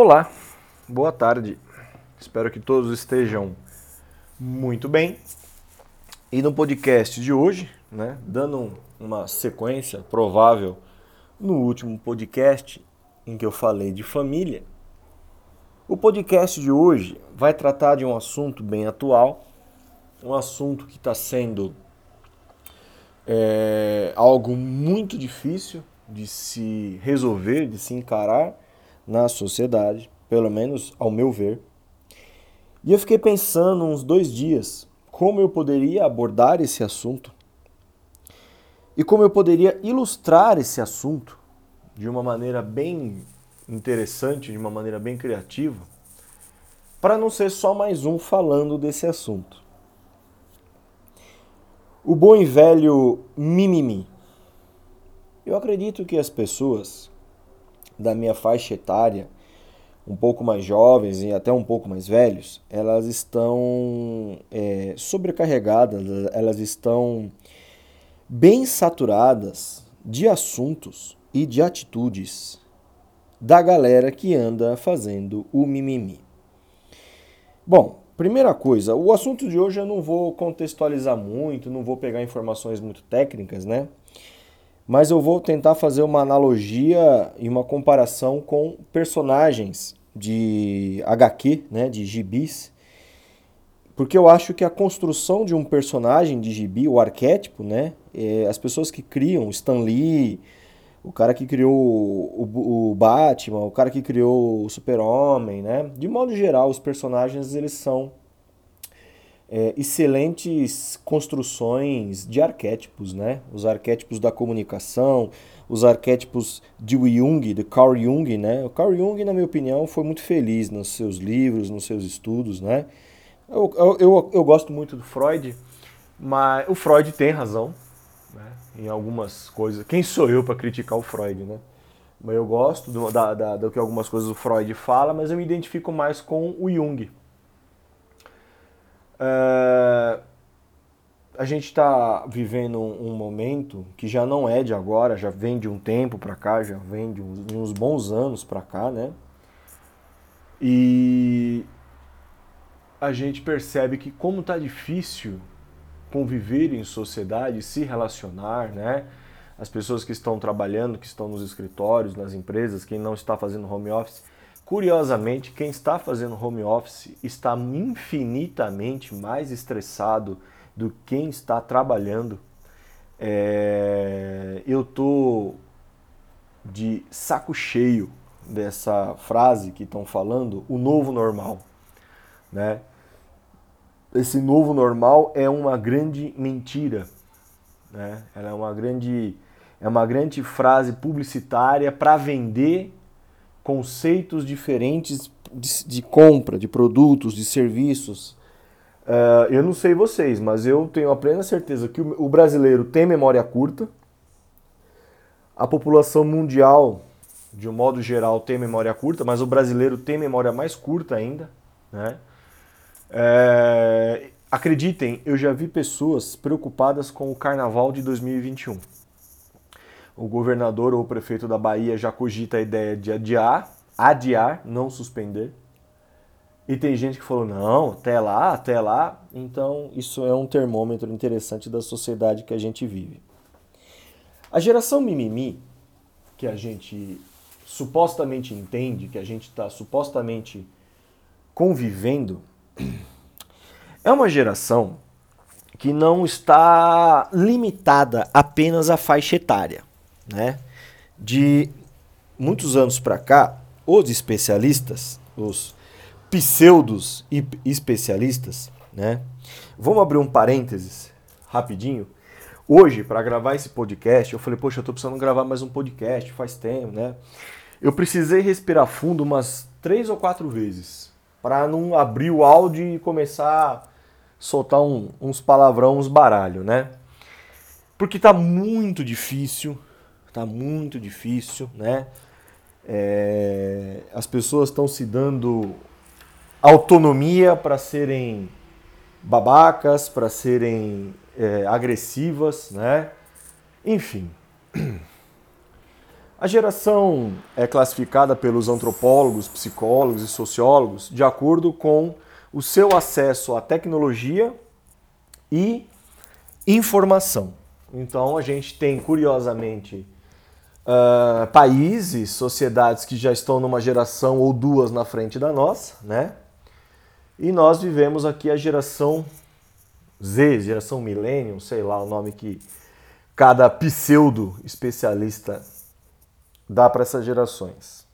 Olá, boa tarde. Espero que todos estejam muito bem. E no podcast de hoje, né, dando uma sequência provável no último podcast em que eu falei de família, o podcast de hoje vai tratar de um assunto bem atual, um assunto que está sendo é, algo muito difícil de se resolver, de se encarar na sociedade, pelo menos ao meu ver. E eu fiquei pensando uns dois dias como eu poderia abordar esse assunto e como eu poderia ilustrar esse assunto de uma maneira bem interessante, de uma maneira bem criativa, para não ser só mais um falando desse assunto. O bom e velho mimimi. Eu acredito que as pessoas da minha faixa etária, um pouco mais jovens e até um pouco mais velhos, elas estão é, sobrecarregadas, elas estão bem saturadas de assuntos e de atitudes da galera que anda fazendo o mimimi. Bom, primeira coisa, o assunto de hoje eu não vou contextualizar muito, não vou pegar informações muito técnicas, né? Mas eu vou tentar fazer uma analogia e uma comparação com personagens de HQ, né, de gibis, porque eu acho que a construção de um personagem de gibi, o arquétipo, né, é, as pessoas que criam, Stan Lee, o cara que criou o, o Batman, o cara que criou o Super-Homem, né? De modo geral, os personagens eles são é, excelentes construções de arquétipos, né? Os arquétipos da comunicação, os arquétipos de Jung, de Carl Jung, né? O Carl Jung, na minha opinião, foi muito feliz nos seus livros, nos seus estudos, né? Eu, eu, eu, eu gosto muito do Freud, mas o Freud tem razão, né? Em algumas coisas. Quem sou eu para criticar o Freud, né? Mas eu gosto do, da, da, do que algumas coisas o Freud fala, mas eu me identifico mais com o Jung. É, a gente está vivendo um, momento que já não é de agora, já vem de um tempo para cá, já vem de uns, de uns bons anos para cá, né? E a gente percebe que como tá difícil conviver em sociedade, se relacionar, né? As pessoas que estão trabalhando, que estão nos escritórios, nas empresas, quem não está fazendo home office, Curiosamente, quem está fazendo home office está infinitamente mais estressado do que quem está trabalhando. É... Eu tô de saco cheio dessa frase que estão falando, o novo normal, né? Esse novo normal é uma grande mentira, né? Ela é uma grande é uma grande frase publicitária para vender conceitos diferentes de, de compra de produtos, de serviços. Uh, eu não sei vocês, mas eu tenho a plena certeza que o, o brasileiro tem memória curta, a população mundial, de um modo geral, tem memória curta, mas o brasileiro tem memória mais curta ainda. Né? É, acreditem, eu já vi pessoas preocupadas com o carnaval de 2021 o governador ou o prefeito da Bahia já cogita a ideia de adiar, adiar, não suspender. E tem gente que falou, não, até lá, até lá. Então, isso é um termômetro interessante da sociedade que a gente vive. A geração mimimi, que a gente supostamente entende, que a gente está supostamente convivendo, é uma geração que não está limitada apenas à faixa etária né? De muitos anos para cá, os especialistas, os pseudos especialistas, né? Vamos abrir um parênteses rapidinho. Hoje, para gravar esse podcast, eu falei, poxa, eu tô precisando gravar mais um podcast, faz tempo, né? Eu precisei respirar fundo umas três ou quatro vezes para não abrir o áudio e começar a soltar um, uns palavrão, uns baralho, né? Porque tá muito difícil Tá muito difícil, né? É, as pessoas estão se dando autonomia para serem babacas, para serem é, agressivas, né? Enfim. A geração é classificada pelos antropólogos, psicólogos e sociólogos de acordo com o seu acesso à tecnologia e informação. Então a gente tem, curiosamente, uh, países, sociedades que já estão numa geração ou duas na frente da nossa, né? E nós vivemos aqui a geração Z, geração Millennium, sei lá o nome que cada pseudo especialista dá para essas gerações.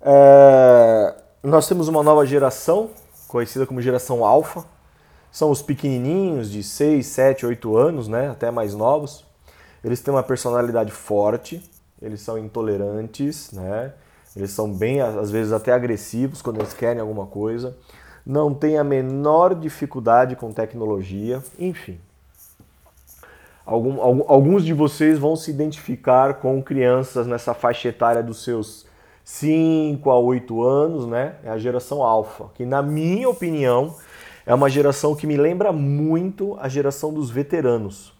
É, nós temos uma nova geração, conhecida como geração alfa. São os pequenininhos de 6, 7, 8 anos, né, até mais novos. Eles têm uma personalidade forte, eles são intolerantes, né? Eles são bem, às vezes, até agressivos quando eles querem alguma coisa. Não têm a menor dificuldade com tecnologia, enfim. Algum, alguns de vocês vão se identificar com crianças nessa faixa etária dos seus 5 a 8 anos, né? É a geração alfa, que na minha opinião é uma geração que me lembra muito a geração dos veteranos,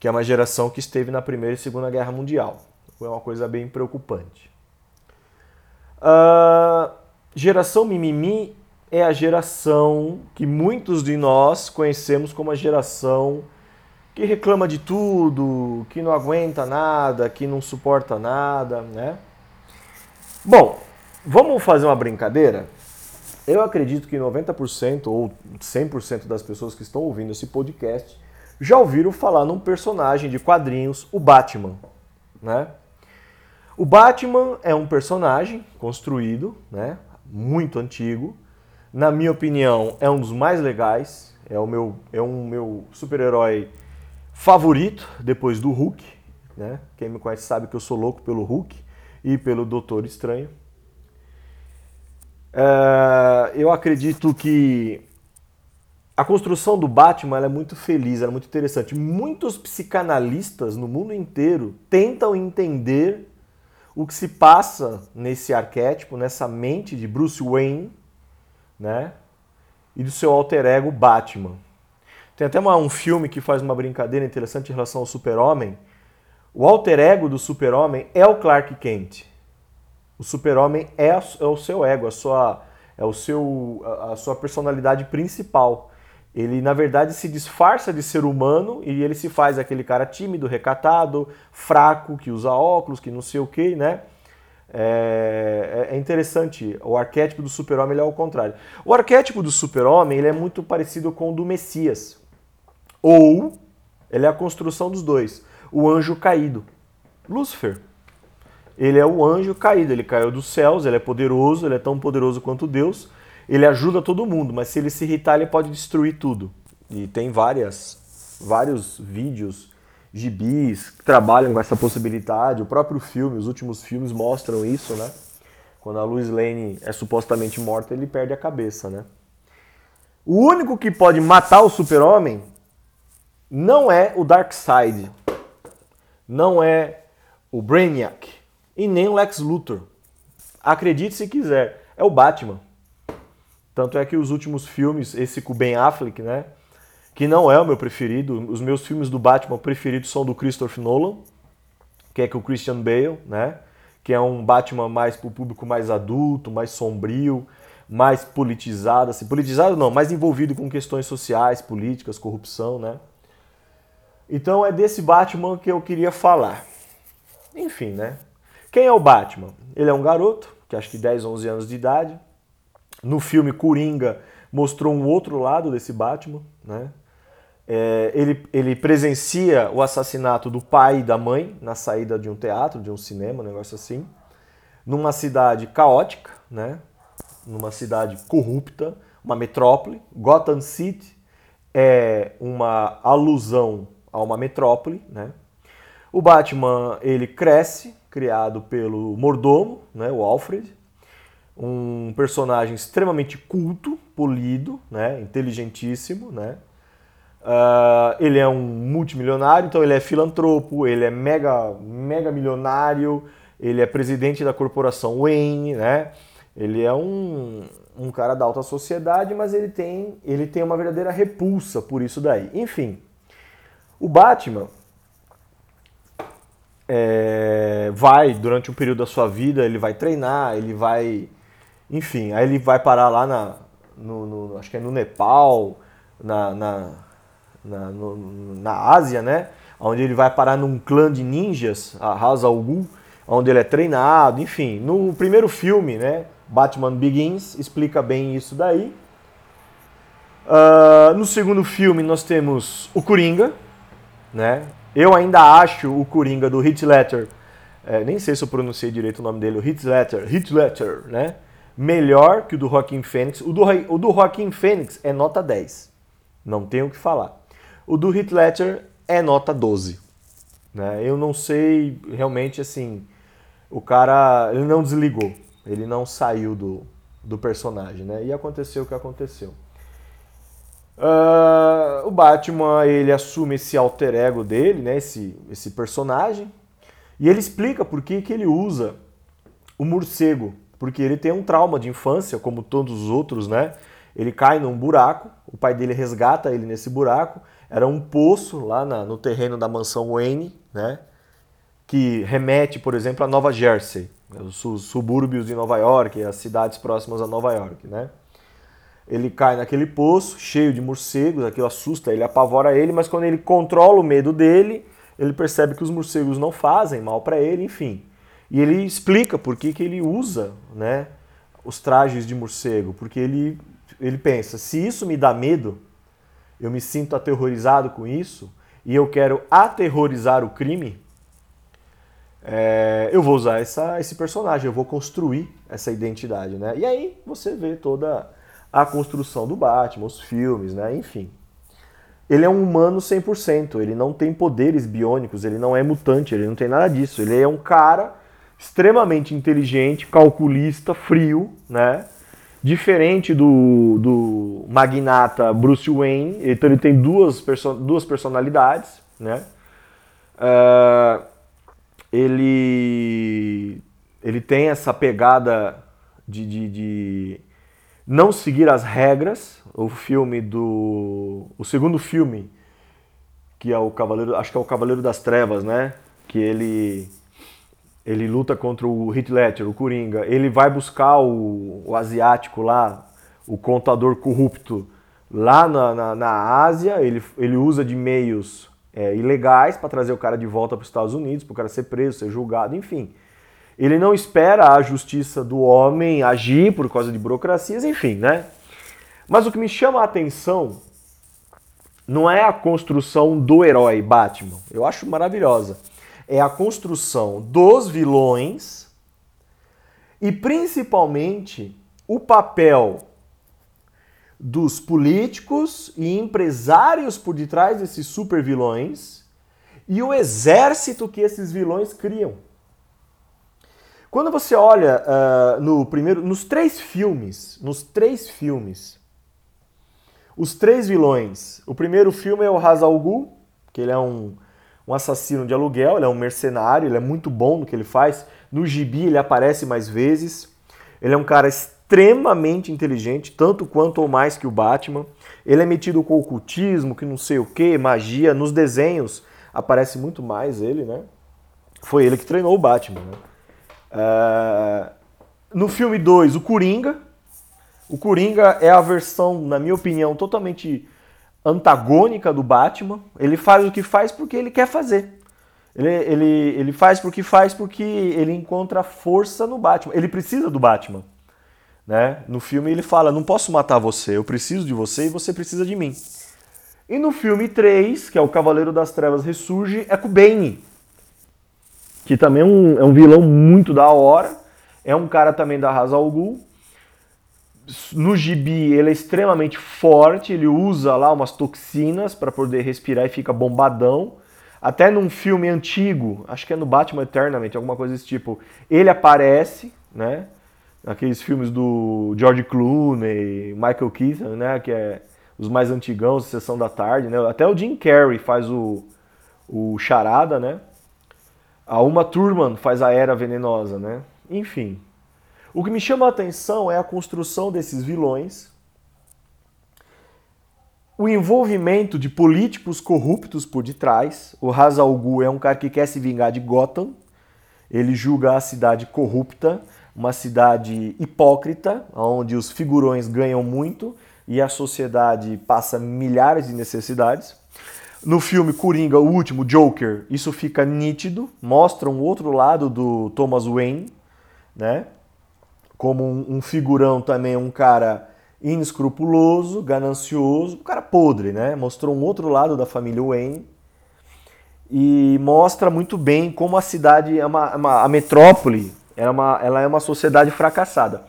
que é uma geração que esteve na Primeira e Segunda Guerra Mundial. Foi uma coisa bem preocupante. Uh, geração mimimi é a geração que muitos de nós conhecemos como a geração que reclama de tudo, que não aguenta nada, que não suporta nada, né? Bom, vamos fazer uma brincadeira? Eu acredito que 90% ou 100% das pessoas que estão ouvindo esse podcast já ouviram falar num personagem de quadrinhos, o Batman, né? O Batman é um personagem construído, né, muito antigo. Na minha opinião, é um dos mais legais, é o meu é um meu super-herói favorito depois do Hulk, né? Quem me conhece sabe que eu sou louco pelo Hulk e pelo Doutor Estranho. É, eu acredito que a construção do Batman é muito feliz, é muito interessante. Muitos psicanalistas no mundo inteiro tentam entender o que se passa nesse arquétipo, nessa mente de Bruce Wayne, né? E do seu alter ego Batman. Tem até uma, um filme que faz uma brincadeira interessante em relação ao super-homem. O alter ego do super-homem é o Clark Kent. O super-homem é, é, o seu ego, a sua, é o seu, a, a sua personalidade principal. Ele, na verdade, se disfarça de ser humano e ele se faz aquele cara tímido, recatado, fraco, que usa óculos, que não sei o que, né? É, é, é, interessante, o arquétipo do super-homem é o contrário. O arquétipo do super-homem ele é muito parecido com o do Messias. Ou ele é a construção dos dois. O anjo caído. Lúcifer. Ele é o anjo caído, ele caiu dos céus, ele é poderoso, ele é tão poderoso quanto Deus. Ele ajuda todo mundo, mas se ele se irritar, ele pode destruir tudo. E tem várias, vários vídeos, gibis que trabalham com essa possibilidade. O próprio filme, os últimos filmes mostram isso, né? Quando a Lois Lane é supostamente morta, ele perde a cabeça, né? O único que pode matar o super-homem não é o Darkseid, não é o Brainiac e nem o Lex Luthor. Acredite se quiser, é o Batman. Tanto é que os últimos filmes, esse com Ben Affleck, né, que não é o meu preferido, os meus filmes do Batman preferidos são do Christopher Nolan, que é com o Christian Bale, né, que é um Batman mais para o público mais adulto, mais sombrio, mais politizado, assim, politizado não, mais envolvido com questões sociais, políticas, corrupção, né? Então é desse Batman que eu queria falar. Enfim, né? Quem é o Batman? Ele é um garoto, que acho que 10, 11 anos de idade. No filme Coringa mostrou um outro lado desse Batman, né? É, ele, ele presencia o assassinato do pai e da mãe na saída de um teatro, de um cinema, um negócio assim, numa cidade caótica, né? numa cidade corrupta, uma metrópole. Gotham City é uma alusão a uma metrópole, né? O Batman, ele cresce, criado pelo mordomo, né, o Alfred, um personagem extremamente culto, polido, né, inteligentíssimo, né? Uh, ele é um multimilionário, então ele é filantropo, ele é mega, mega milionário, ele é presidente da corporação Wayne, né? Ele é um, um cara da alta sociedade, mas ele tem, ele tem uma verdadeira repulsa por isso daí. Enfim, o Batman é, vai, durante um período da sua vida, ele vai treinar, ele vai. Enfim, aí ele vai parar lá na. No, no acho que é no Nepal, na, na, na, no, na Ásia, né? Onde ele vai parar num clã de ninjas, a Ra's al onde ele é treinado, enfim. No primeiro filme, né? Batman Begins explica bem isso daí. Uh, no segundo filme nós temos o Coringa, né? Eu ainda acho o Coringa do Heath Ledger, é, nem sei se eu pronunciei direito o nome dele, o Heath Ledger, Heath Ledger, né? Melhor que o do Joaquin Phoenix. O do, o do Joaquin Phoenix é nota 10, não tenho o que falar. O do Heath Ledger é nota 12, né? Eu não sei realmente assim, o cara, ele não desligou, ele não saiu do, do personagem, né? E aconteceu o que aconteceu. Uh, o Batman ele assume esse alter ego dele, né, esse, esse personagem, e ele explica por que, que ele usa o morcego, porque ele tem um trauma de infância, como todos os outros, né? Ele cai num buraco, o pai dele resgata ele nesse buraco, era um poço lá na, no terreno da mansão Wayne, né? Que remete, por exemplo, a Nova Jersey, os subúrbios de Nova York, as cidades próximas a Nova York, né? ele cai naquele poço cheio de morcegos, aquilo assusta ele, apavora ele, mas quando ele controla o medo dele, ele percebe que os morcegos não fazem mal para ele, enfim. E ele explica por que, que ele usa né, os trajes de morcego, porque ele, ele pensa: se isso me dá medo, eu me sinto aterrorizado com isso, e eu quero aterrorizar o crime, é, eu vou usar essa, esse personagem, eu vou construir essa identidade. Né? E aí você vê toda a construção do Batman, os filmes, né? Enfim. Ele é um humano 100%, ele não tem poderes biônicos, ele não é mutante, ele não tem nada disso. Ele é um cara extremamente inteligente, calculista, frio, né? Diferente do, do magnata Bruce Wayne, então ele tem duas, perso duas personalidades, né? Uh, ele, ele tem essa pegada de, de, de não seguir as regras. O filme do. O segundo filme, que é o Cavaleiro. Acho que é o Cavaleiro das Trevas, né? Que ele. Ele luta contra o Ledger, o Coringa. Ele vai buscar o, o asiático lá, o contador corrupto, lá na, na, na Ásia. Ele, ele usa de meios é, ilegais para trazer o cara de volta para os Estados Unidos, para o cara ser preso, ser julgado, enfim. Ele não espera a justiça do homem agir por causa de burocracias, enfim, né? Mas o que me chama a atenção não é a construção do herói Batman. Eu acho maravilhosa. É a construção dos vilões e principalmente o papel dos políticos e empresários por detrás desses super vilões e o exército que esses vilões criam. Quando você olha uh, no primeiro, nos três filmes, nos três filmes, os três vilões. O primeiro filme é o Hazal Ghul, que ele é um, um assassino de aluguel, ele é um mercenário, ele é muito bom no que ele faz. No gibi ele aparece mais vezes. Ele é um cara extremamente inteligente, tanto quanto ou mais que o Batman. Ele é metido com ocultismo, que não sei o que, magia. Nos desenhos aparece muito mais ele, né? Foi ele que treinou o Batman, né? Uh, no filme 2, o Coringa. O Coringa é a versão, na minha opinião, totalmente antagônica do Batman. Ele faz o que faz porque ele quer fazer. Ele, ele, ele faz porque faz porque ele encontra força no Batman. Ele precisa do Batman. Né? No filme ele fala: Não posso matar você, eu preciso de você e você precisa de mim. E no filme 3, que é o Cavaleiro das Trevas Ressurge, é com o Bane que também é um, é um vilão muito da hora. É um cara também da Hazal Ghul. No gibi ele é extremamente forte, ele usa lá umas toxinas para poder respirar e fica bombadão. Até num filme antigo, acho que é no Batman Eternamente, alguma coisa desse tipo, ele aparece, né? Aqueles filmes do George Clooney, Michael Keaton, né? Que é os mais antigãos, Sessão da Tarde, né? Até o Jim Carrey faz o, o Charada, né? A Uma Thurman faz a Era Venenosa, né? Enfim. O que me chama a atenção é a construção desses vilões. o envolvimento de políticos corruptos por detrás. O Hazal Gu é um cara que quer se vingar de Gotham. Ele julga a cidade corrupta, uma cidade hipócrita, onde os figurões ganham muito e a sociedade passa milhares de necessidades. No filme Coringa, o último, Joker, isso fica nítido, mostra um outro lado do Thomas Wayne, né? Como um, um figurão também, um cara inescrupuloso, ganancioso, um cara podre, né? Mostrou um outro lado da família Wayne e mostra muito bem como a cidade é uma, uma a metrópole é uma, ela é uma sociedade fracassada.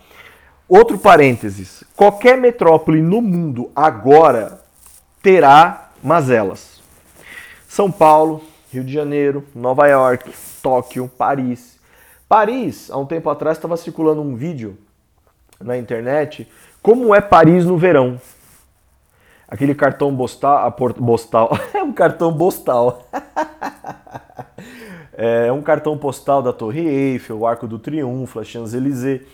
Outro parênteses: qualquer metrópole no mundo agora terá mazelas. São Paulo, Rio de Janeiro, Nova York, Tóquio, Paris. Paris, há um tempo atrás, estava circulando um vídeo na internet como é Paris no verão. Aquele cartão postal, postal é um cartão postal. é um cartão postal da Torre Eiffel, o Arco do Triunfo, a Champs-Élysées.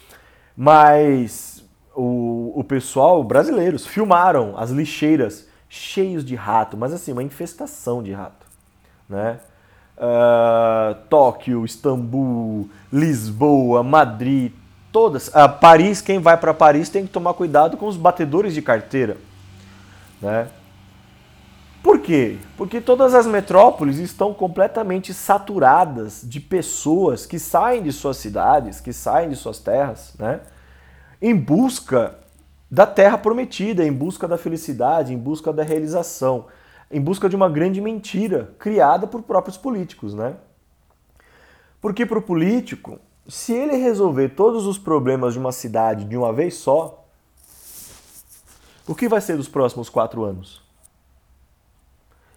Mas o, o pessoal, brasileiros, filmaram as lixeiras cheios de rato, mas assim, uma infestação de rato. Né? Uh, Tóquio, Istambul, Lisboa, Madrid, todas. Uh, Paris, quem vai para Paris tem que tomar cuidado com os batedores de carteira. Né? Por quê? Porque todas as metrópoles estão completamente saturadas de pessoas que saem de suas cidades, que saem de suas terras, né? em busca da terra prometida, em busca da felicidade, em busca da realização, em busca de uma grande mentira criada por próprios políticos, né? Porque para o político, se ele resolver todos os problemas de uma cidade de uma vez só, o que vai ser dos próximos quatro anos?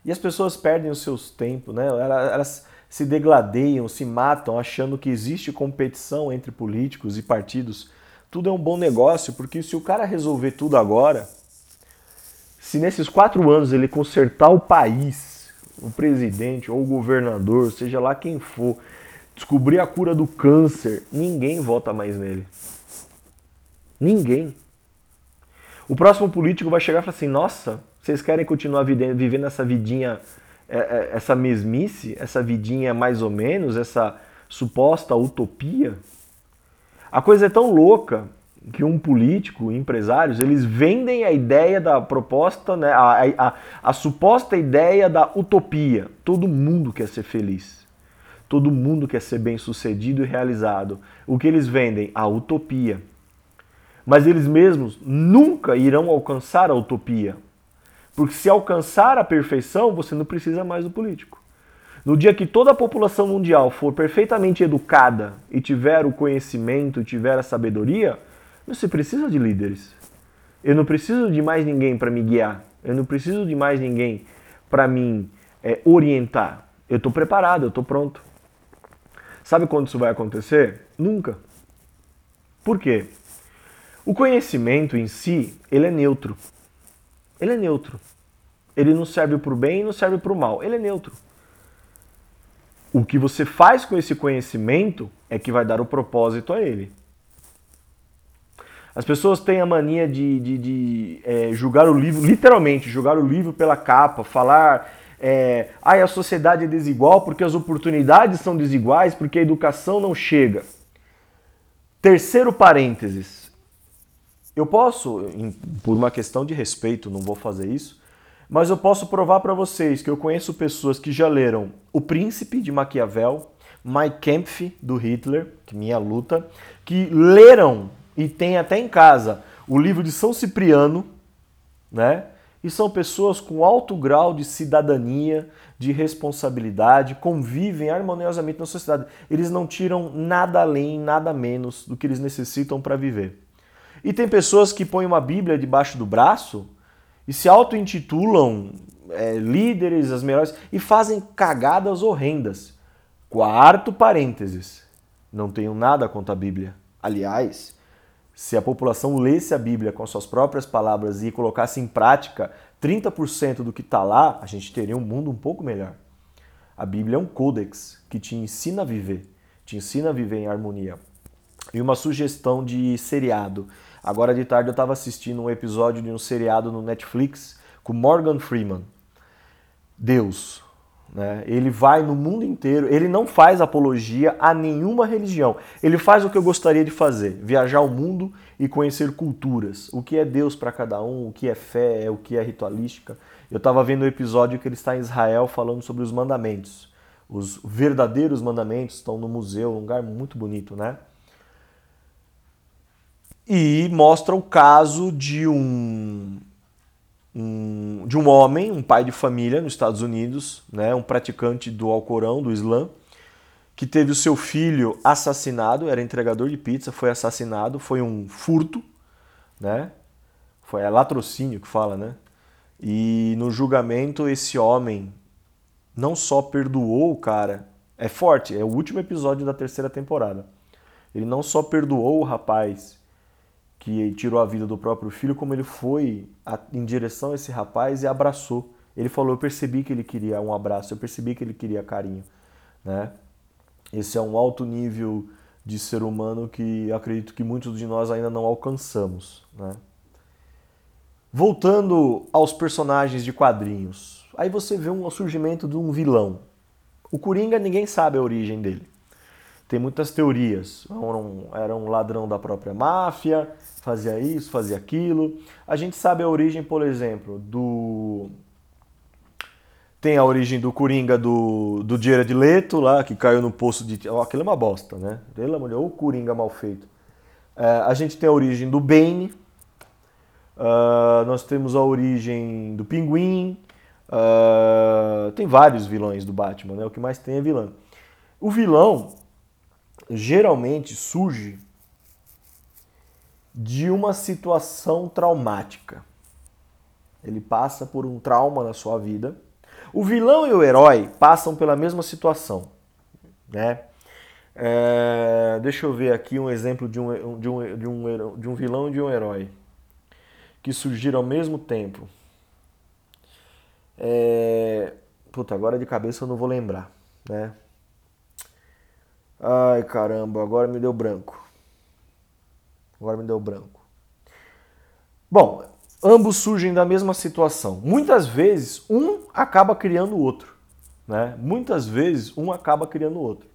E as pessoas perdem os seus tempos, né? Elas se degladeiam, se matam, achando que existe competição entre políticos e partidos tudo é um bom negócio, porque se o cara resolver tudo agora, se nesses quatro anos ele consertar o país, o presidente ou o governador, seja lá quem for, descobrir a cura do câncer, ninguém vota mais nele. Ninguém. O próximo político vai chegar e falar assim: nossa, vocês querem continuar vivendo essa vidinha, é, é, essa mesmice, essa vidinha mais ou menos, essa suposta utopia? A coisa é tão louca que um político, empresários, eles vendem a ideia da proposta, né, a, a, a, suposta ideia da utopia. Todo mundo quer ser feliz. Todo mundo quer ser bem sucedido e realizado. O que eles vendem? A utopia. Mas eles mesmos nunca irão alcançar a utopia. Porque se alcançar a perfeição, você não precisa mais do político. No dia que toda a população mundial for perfeitamente educada e tiver o conhecimento, tiver a sabedoria, se precisa de líderes. Eu não preciso de mais ninguém para me guiar. Eu não preciso de mais ninguém para me é, orientar. Eu estou preparado, eu estou pronto. Sabe quando isso vai acontecer? Nunca. Por quê? O conhecimento em si, ele é neutro. Ele é neutro. Ele não serve para o bem e não serve para o mal. Ele é neutro. O que você faz com esse conhecimento é que vai dar o propósito a ele. As pessoas têm a mania de, de, de é, julgar o livro, literalmente, julgar o livro pela capa, falar é, ah, a sociedade é desigual porque as oportunidades são desiguais, porque a educação não chega. Terceiro parênteses. Eu posso, por uma questão de respeito, não vou fazer isso, mas eu posso provar para vocês que eu conheço pessoas que já leram O Príncipe de Maquiavel, Mein Kampf do Hitler, que minha luta, que leram e tem até em casa o livro de São Cipriano, né? E são pessoas com alto grau de cidadania, de responsabilidade, convivem harmoniosamente na sociedade. Eles não tiram nada além, nada menos do que eles necessitam para viver. E tem pessoas que põem uma Bíblia debaixo do braço e se auto-intitulam é, líderes, as melhores, e fazem cagadas horrendas. Quarto parênteses. Não tenho nada contra a Bíblia. Aliás, se a população lesse a Bíblia com suas próprias palavras e colocasse em prática 30% do que está lá, a gente teria um mundo um pouco melhor. A Bíblia é um códex que te ensina a viver, te ensina a viver em harmonia. E uma sugestão de seriado. Agora de tarde eu estava assistindo um episódio de um seriado no Netflix com Morgan Freeman. Deus. Né? Ele vai no mundo inteiro, ele não faz apologia a nenhuma religião. Ele faz o que eu gostaria de fazer: viajar o mundo e conhecer culturas. O que é Deus para cada um, o que é fé, o que é ritualística. Eu estava vendo o um episódio que ele está em Israel falando sobre os mandamentos. Os verdadeiros mandamentos estão no museu, um lugar muito bonito, né? E mostra o caso de um um, de um homem, um pai de família nos Estados Unidos, né, um praticante do Alcorão, do Islã, que teve o seu filho assassinado, era entregador de pizza, foi assassinado, foi um furto, né? Foi a latrocínio que fala, né? E no julgamento esse homem não só perdoou o cara, é forte, é o último episódio da terceira temporada. Ele não só perdoou o rapaz que tirou a vida do próprio filho, como ele foi em direção a esse rapaz e abraçou. Ele falou: Eu percebi que ele queria um abraço, eu percebi que ele queria carinho. Né? Esse é um alto nível de ser humano que acredito que muitos de nós ainda não alcançamos. Né? Voltando aos personagens de quadrinhos, aí você vê um surgimento de um vilão. O Coringa ninguém sabe a origem dele. Tem muitas teorias. Era um, era um ladrão da própria máfia, fazia isso, fazia aquilo. A gente sabe a origem, por exemplo, do. Tem a origem do Coringa do, do de Leto, lá, que caiu no poço de. Oh, aquilo é uma bosta, né? Pelo amor de Deus, o Coringa mal feito. É, a gente tem a origem do Bane. Uh, nós temos a origem do Pinguim. Uh, tem vários vilões do Batman, né? O que mais tem é vilão. O vilão geralmente surge de uma situação traumática. Ele passa por um trauma na sua vida. O vilão e o herói passam pela mesma situação, né? É, deixa eu ver aqui um exemplo de um, de, um, de, um, de um vilão e de um herói que surgiram ao mesmo tempo. É, puta, agora de cabeça eu não vou lembrar, né? Ai caramba, agora me deu branco. Agora me deu branco. Bom, ambos surgem da mesma situação. Muitas vezes um acaba criando o outro, né? Muitas vezes um acaba criando o outro.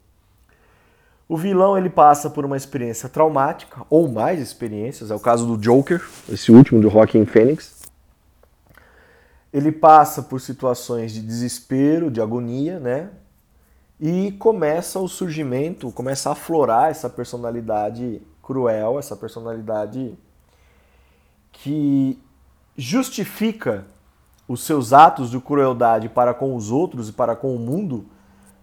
O vilão ele passa por uma experiência traumática ou mais experiências, é o caso do Joker, esse último do Joaquin Phoenix. Ele passa por situações de desespero, de agonia, né? E começa o surgimento, começa a aflorar essa personalidade cruel, essa personalidade que justifica os seus atos de crueldade para com os outros e para com o mundo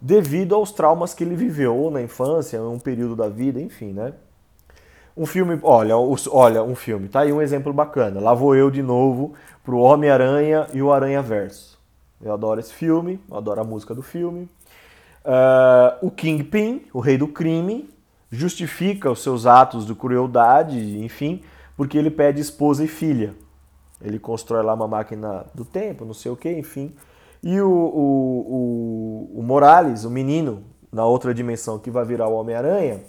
devido aos traumas que ele viveu na infância, em um período da vida, enfim, né? Um filme, olha, olha, um filme, tá aí um exemplo bacana. Lá vou eu de novo pro Homem-Aranha e o Aranha Verso. Eu adoro esse filme, eu adoro a música do filme. Uh, o Kingpin, o rei do crime, justifica os seus atos de crueldade, enfim, porque ele pede esposa e filha. Ele constrói lá uma máquina do tempo, não sei o que, enfim. E o, o, o, o Morales, o menino, na outra dimensão que vai virar o Homem-Aranha,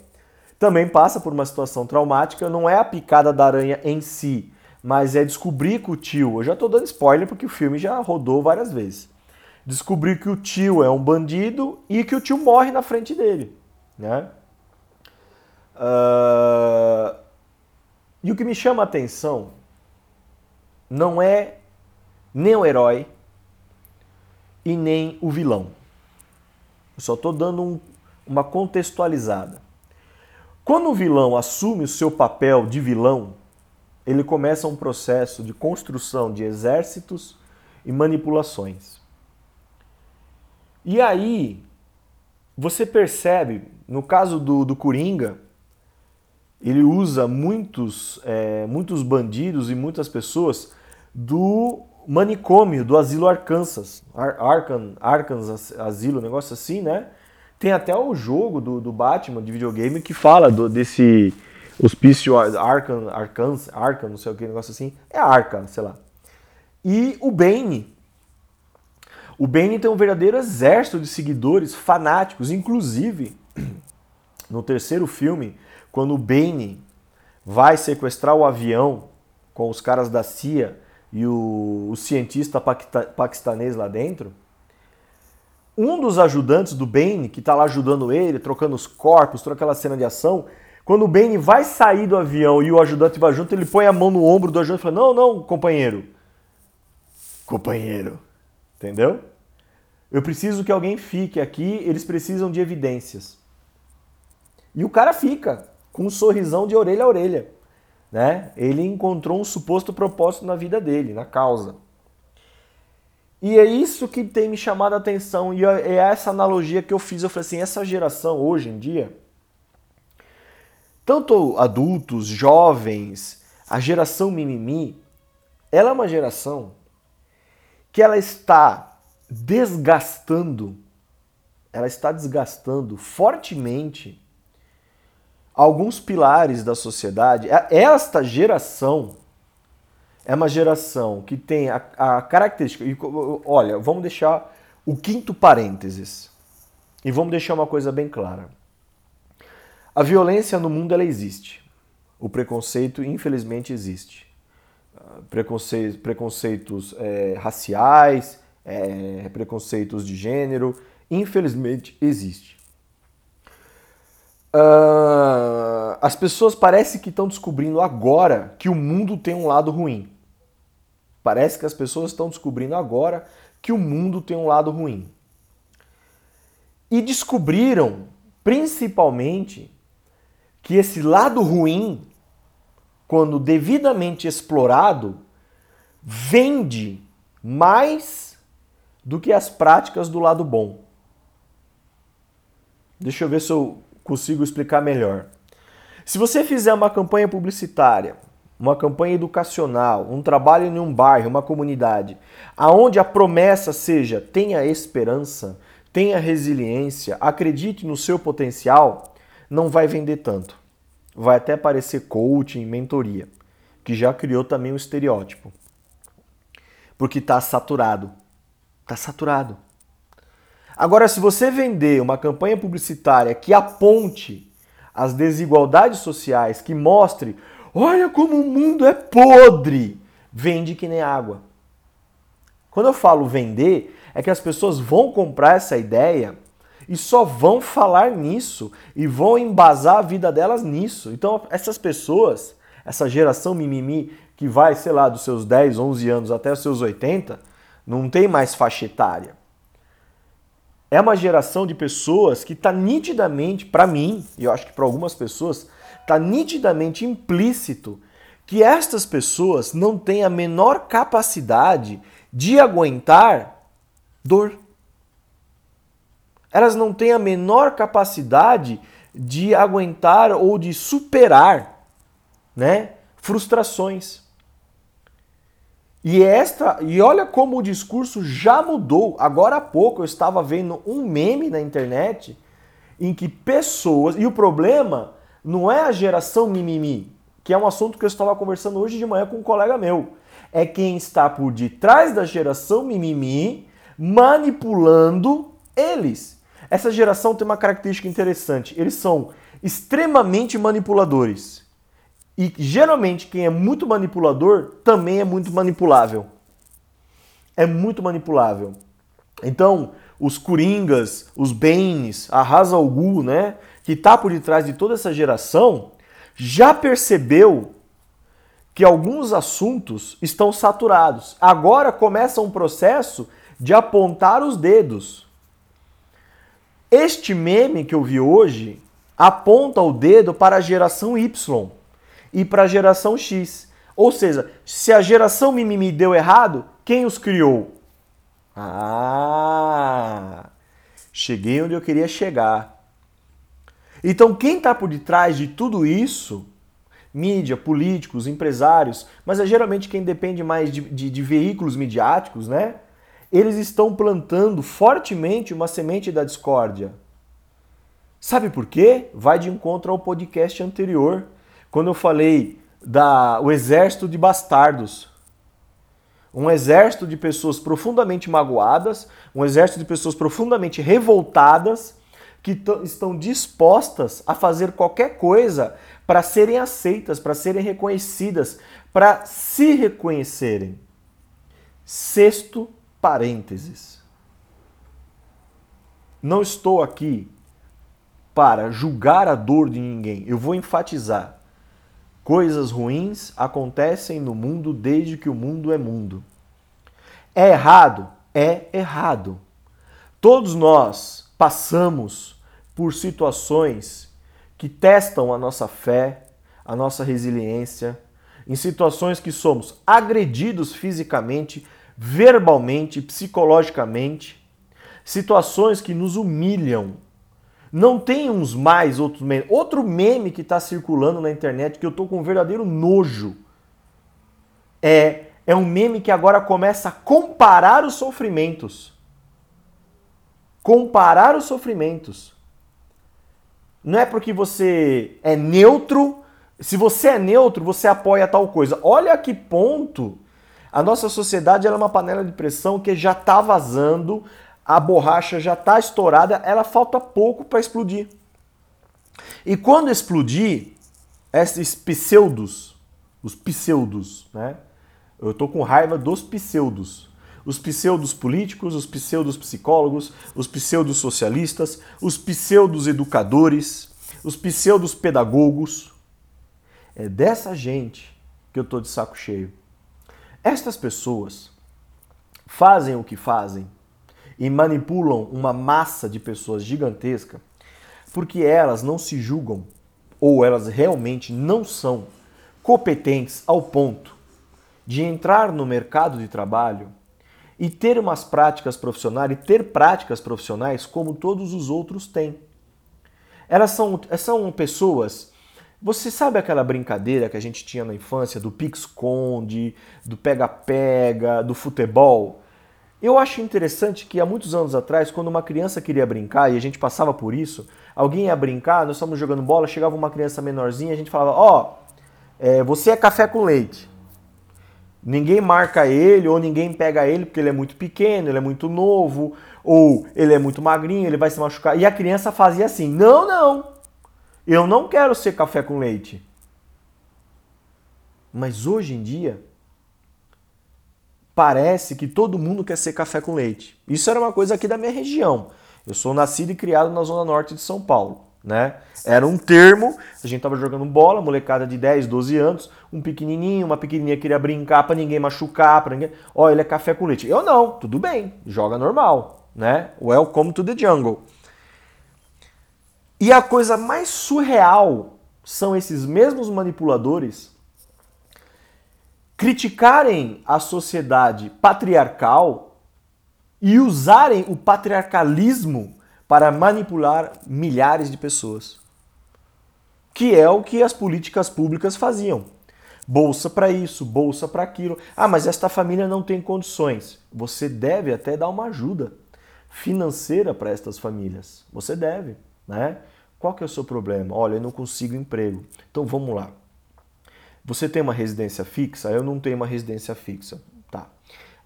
também passa por uma situação traumática. Não é a picada da aranha em si, mas é descobrir que o tio. Eu já estou dando spoiler porque o filme já rodou várias vezes. Descobrir que o tio é um bandido e que o tio morre na frente dele. Né? Uh, e o que me chama a atenção não é nem o herói e nem o vilão. Eu só estou dando um, uma contextualizada. Quando o vilão assume o seu papel de vilão, ele começa um processo de construção de exércitos e manipulações. E aí, você percebe, no caso do, do Coringa, ele usa muitos, é, muitos bandidos e muitas pessoas do manicômio, do asilo Arkansas. Ar Arkan, Arkansas Asilo, um negócio assim, né? Tem até o jogo do, do Batman de videogame que fala do, desse hospício Arkan, Arkansas, Arkan, não sei o que, negócio assim. É Arkham, sei lá. E o Bane. O Bane tem um verdadeiro exército de seguidores fanáticos, inclusive no terceiro filme quando o Bane vai sequestrar o avião com os caras da CIA e o, o cientista paquistanês lá dentro, um dos ajudantes do Bane, que está lá ajudando ele, trocando os corpos, toda aquela cena de ação, quando o Bane vai sair do avião e o ajudante vai junto, ele põe a mão no ombro do ajudante e fala: Não, não, companheiro. Companheiro. Entendeu? Eu preciso que alguém fique aqui, eles precisam de evidências. E o cara fica, com um sorrisão de orelha a orelha. Né? Ele encontrou um suposto propósito na vida dele, na causa. E é isso que tem me chamado a atenção, e é, é essa analogia que eu fiz. Eu falei assim: essa geração hoje em dia, tanto adultos, jovens, a geração mimimi, ela é uma geração que ela está desgastando, ela está desgastando fortemente alguns pilares da sociedade. É, esta geração é uma geração que tem a, a característica. E, olha, vamos deixar o quinto parênteses. E vamos deixar uma coisa bem clara. A violência no mundo ela existe. O preconceito, infelizmente, existe. Preconce... Preconceitos é, raciais, é, preconceitos de gênero, infelizmente, existe. Uh, as pessoas parecem que estão descobrindo agora que o mundo tem um lado ruim. Parece que as pessoas estão descobrindo agora que o mundo tem um lado ruim. E descobriram, principalmente, que esse lado ruim, quando devidamente explorado, vende mais do que as práticas do lado bom. Deixa eu ver se eu consigo explicar melhor. Se você fizer uma campanha publicitária, uma campanha educacional, um trabalho em um bairro, uma comunidade, aonde a promessa seja tenha esperança, tenha resiliência, acredite no seu potencial, não vai vender tanto. Vai até parecer coaching, mentoria, que já criou também um estereótipo. Porque está saturado. Está saturado. Agora, se você vender uma campanha publicitária que aponte as desigualdades sociais, que mostre, olha como o mundo é podre, vende que nem água. Quando eu falo vender, é que as pessoas vão comprar essa ideia e só vão falar nisso e vão embasar a vida delas nisso. Então, essas pessoas, essa geração mimimi que vai, sei lá, dos seus 10, 11 anos até os seus 80, não tem mais faixa etária é uma geração de pessoas que está nitidamente, para mim, e eu acho que para algumas pessoas, está nitidamente implícito que estas pessoas não têm a menor capacidade de aguentar dor. Elas não têm a menor capacidade de aguentar ou de superar, né, frustrações. E esta, e olha como o discurso já mudou. Agora há pouco eu estava vendo um meme na internet em que pessoas, e o problema não é a geração mimimi, que é um assunto que eu estava conversando hoje de manhã com um colega meu. É quem está por detrás da geração mimimi manipulando eles. Essa geração tem uma característica interessante. Eles são extremamente manipuladores. E geralmente quem é muito manipulador também é muito manipulável. É muito manipulável. Então, os Coringas, os Banes, a Raza Gu, né, que está por detrás de toda essa geração, já percebeu que alguns assuntos estão saturados. Agora começa um processo de apontar os dedos. Este meme que eu vi hoje aponta o dedo para a geração Y e para a geração X. Ou seja, se a geração mimimi deu errado, quem os criou? Ah, cheguei onde eu queria chegar. Então, quem está por detrás de tudo isso, mídia, políticos, empresários, mas é geralmente quem depende mais de, de, de veículos midiáticos, né? Eles estão plantando fortemente uma semente da discórdia. Sabe por quê? Vai de encontro ao podcast anterior quando eu falei da o exército de bastardos. Um exército de pessoas profundamente magoadas, um exército de pessoas profundamente revoltadas que estão dispostas a fazer qualquer coisa para serem aceitas, para serem reconhecidas, para se reconhecerem. Sexto parênteses. Não estou aqui para julgar a dor de ninguém. Eu vou enfatizar. Coisas ruins acontecem no mundo desde que o mundo é mundo. É errado? É errado. Todos nós passamos por situações que testam a nossa fé, a nossa resiliência, em situações que somos agredidos fisicamente, verbalmente, psicologicamente, situações que nos humilham. Não tem uns mais, outros menos. Outro meme que está circulando na internet que eu tô com um verdadeiro nojo é, é um meme que agora começa a comparar os sofrimentos. Comparar os sofrimentos. Não é porque você é neutro. Se você é neutro, você apoia tal coisa. Olha que ponto a nossa sociedade é uma panela de pressão que já está vazando, a borracha já está estourada, ela falta pouco para explodir. E quando explodir, esses pseudos, os pseudos, né? Eu estou com raiva dos pseudos. Os pseudos políticos, os pseudos psicólogos, os pseudos socialistas, os pseudos educadores, os pseudos pedagogos. É dessa gente que eu estou de saco cheio. Estas pessoas fazem o que fazem e manipulam uma massa de pessoas gigantesca porque elas não se julgam ou elas realmente não são competentes ao ponto de entrar no mercado de trabalho e ter umas práticas profissionais e ter práticas profissionais como todos os outros têm. Elas são, são pessoas você sabe aquela brincadeira que a gente tinha na infância do pique-esconde, do pega-pega, do futebol? Eu acho interessante que há muitos anos atrás, quando uma criança queria brincar e a gente passava por isso, alguém ia brincar, nós estávamos jogando bola, chegava uma criança menorzinha, a gente falava: Ó, oh, é, você é café com leite. Ninguém marca ele ou ninguém pega ele porque ele é muito pequeno, ele é muito novo, ou ele é muito magrinho, ele vai se machucar. E a criança fazia assim: Não, não. Eu não quero ser café com leite. Mas hoje em dia, parece que todo mundo quer ser café com leite. Isso era uma coisa aqui da minha região. Eu sou nascido e criado na zona norte de São Paulo. Né? Era um termo, a gente tava jogando bola, molecada de 10, 12 anos, um pequenininho, uma pequenininha queria brincar para ninguém machucar, para ninguém. Ó, oh, ele é café com leite. Eu não, tudo bem, joga normal, né? Welcome to the jungle. E a coisa mais surreal são esses mesmos manipuladores criticarem a sociedade patriarcal e usarem o patriarcalismo para manipular milhares de pessoas. Que é o que as políticas públicas faziam. Bolsa para isso, bolsa para aquilo. Ah, mas esta família não tem condições. Você deve até dar uma ajuda financeira para estas famílias. Você deve, né? Qual que é o seu problema? Olha, eu não consigo emprego. Então vamos lá. Você tem uma residência fixa? Eu não tenho uma residência fixa. Tá.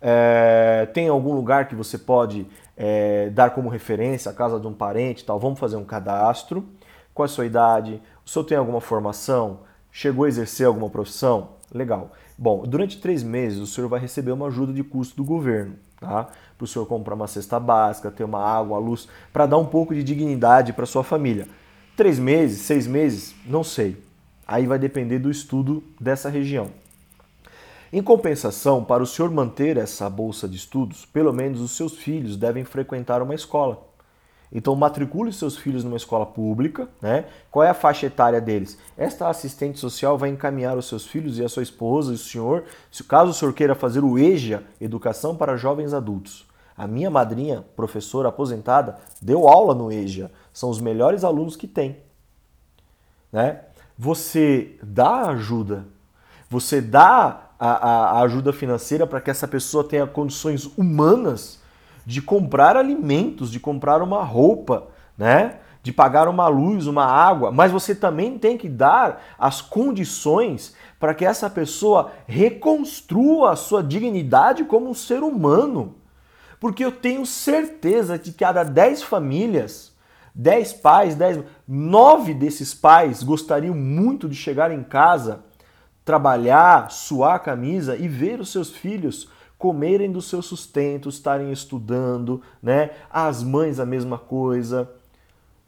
É, tem algum lugar que você pode é, dar como referência a casa de um parente tal? Vamos fazer um cadastro. Qual é a sua idade? O senhor tem alguma formação? Chegou a exercer alguma profissão? Legal. Bom, durante três meses o senhor vai receber uma ajuda de custo do governo, tá? Para o senhor comprar uma cesta básica, ter uma água, uma luz, para dar um pouco de dignidade para sua família. Três meses, seis meses, não sei. Aí vai depender do estudo dessa região. Em compensação, para o senhor manter essa bolsa de estudos, pelo menos os seus filhos devem frequentar uma escola. Então matricule seus filhos numa escola pública, né? Qual é a faixa etária deles? Esta assistente social vai encaminhar os seus filhos e a sua esposa e o senhor, se caso o senhor queira fazer o EJA, Educação para Jovens Adultos. A minha madrinha, professora aposentada, deu aula no EJA. São os melhores alunos que tem. Né? Você dá ajuda, você dá a, a ajuda financeira para que essa pessoa tenha condições humanas de comprar alimentos, de comprar uma roupa, né? de pagar uma luz, uma água, mas você também tem que dar as condições para que essa pessoa reconstrua a sua dignidade como um ser humano. Porque eu tenho certeza de que cada 10 famílias, 10 pais, 10, 9 desses pais gostariam muito de chegar em casa, trabalhar, suar a camisa e ver os seus filhos comerem do seu sustento, estarem estudando, né? As mães a mesma coisa.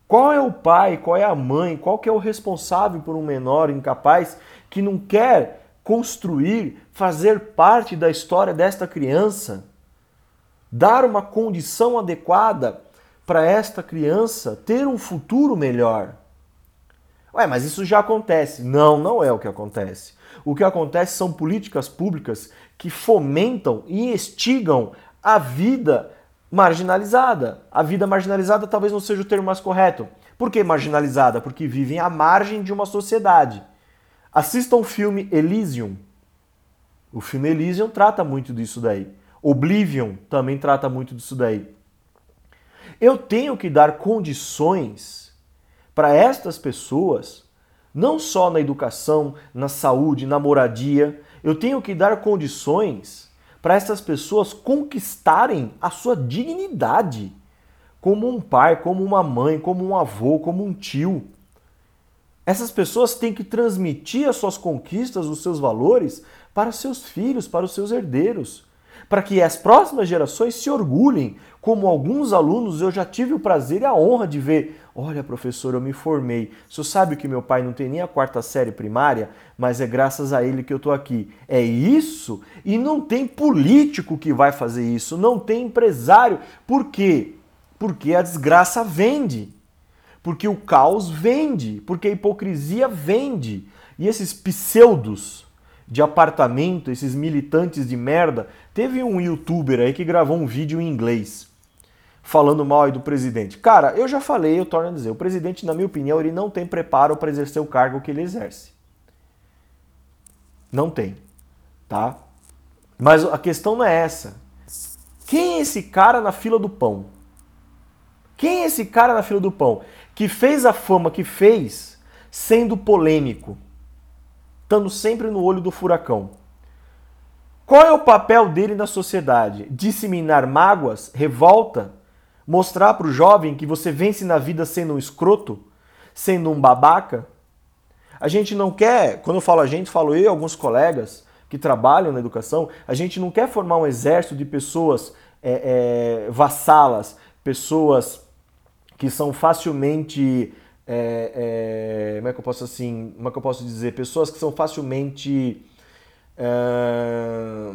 Qual é o pai, qual é a mãe, qual que é o responsável por um menor incapaz que não quer construir, fazer parte da história desta criança? Dar uma condição adequada para esta criança ter um futuro melhor. Ué, mas isso já acontece. Não, não é o que acontece. O que acontece são políticas públicas que fomentam e instigam a vida marginalizada. A vida marginalizada talvez não seja o termo mais correto. Por que marginalizada? Porque vivem à margem de uma sociedade. Assistam o filme Elysium. O filme Elysium trata muito disso daí. Oblivion também trata muito disso daí. Eu tenho que dar condições para estas pessoas, não só na educação, na saúde, na moradia, eu tenho que dar condições para essas pessoas conquistarem a sua dignidade como um pai, como uma mãe, como um avô, como um tio. Essas pessoas têm que transmitir as suas conquistas, os seus valores para seus filhos, para os seus herdeiros para que as próximas gerações se orgulhem, como alguns alunos eu já tive o prazer e a honra de ver. Olha, professor, eu me formei. Senhor sabe que meu pai não tem nem a quarta série primária, mas é graças a ele que eu estou aqui. É isso? E não tem político que vai fazer isso, não tem empresário. Por quê? Porque a desgraça vende. Porque o caos vende. Porque a hipocrisia vende. E esses pseudos de apartamento, esses militantes de merda. Teve um youtuber aí que gravou um vídeo em inglês falando mal aí do presidente. Cara, eu já falei, eu torno a dizer, o presidente, na minha opinião, ele não tem preparo para exercer o cargo que ele exerce. Não tem, tá? Mas a questão não é essa. Quem é esse cara na fila do pão? Quem é esse cara na fila do pão que fez a fama que fez sendo polêmico? Estando sempre no olho do furacão. Qual é o papel dele na sociedade? Disseminar mágoas, revolta, mostrar para o jovem que você vence na vida sendo um escroto, sendo um babaca? A gente não quer, quando eu falo a gente, falo eu e alguns colegas que trabalham na educação, a gente não quer formar um exército de pessoas é, é, vassalas, pessoas que são facilmente é, é, como é que eu posso assim, como é que eu posso dizer, pessoas que são facilmente é,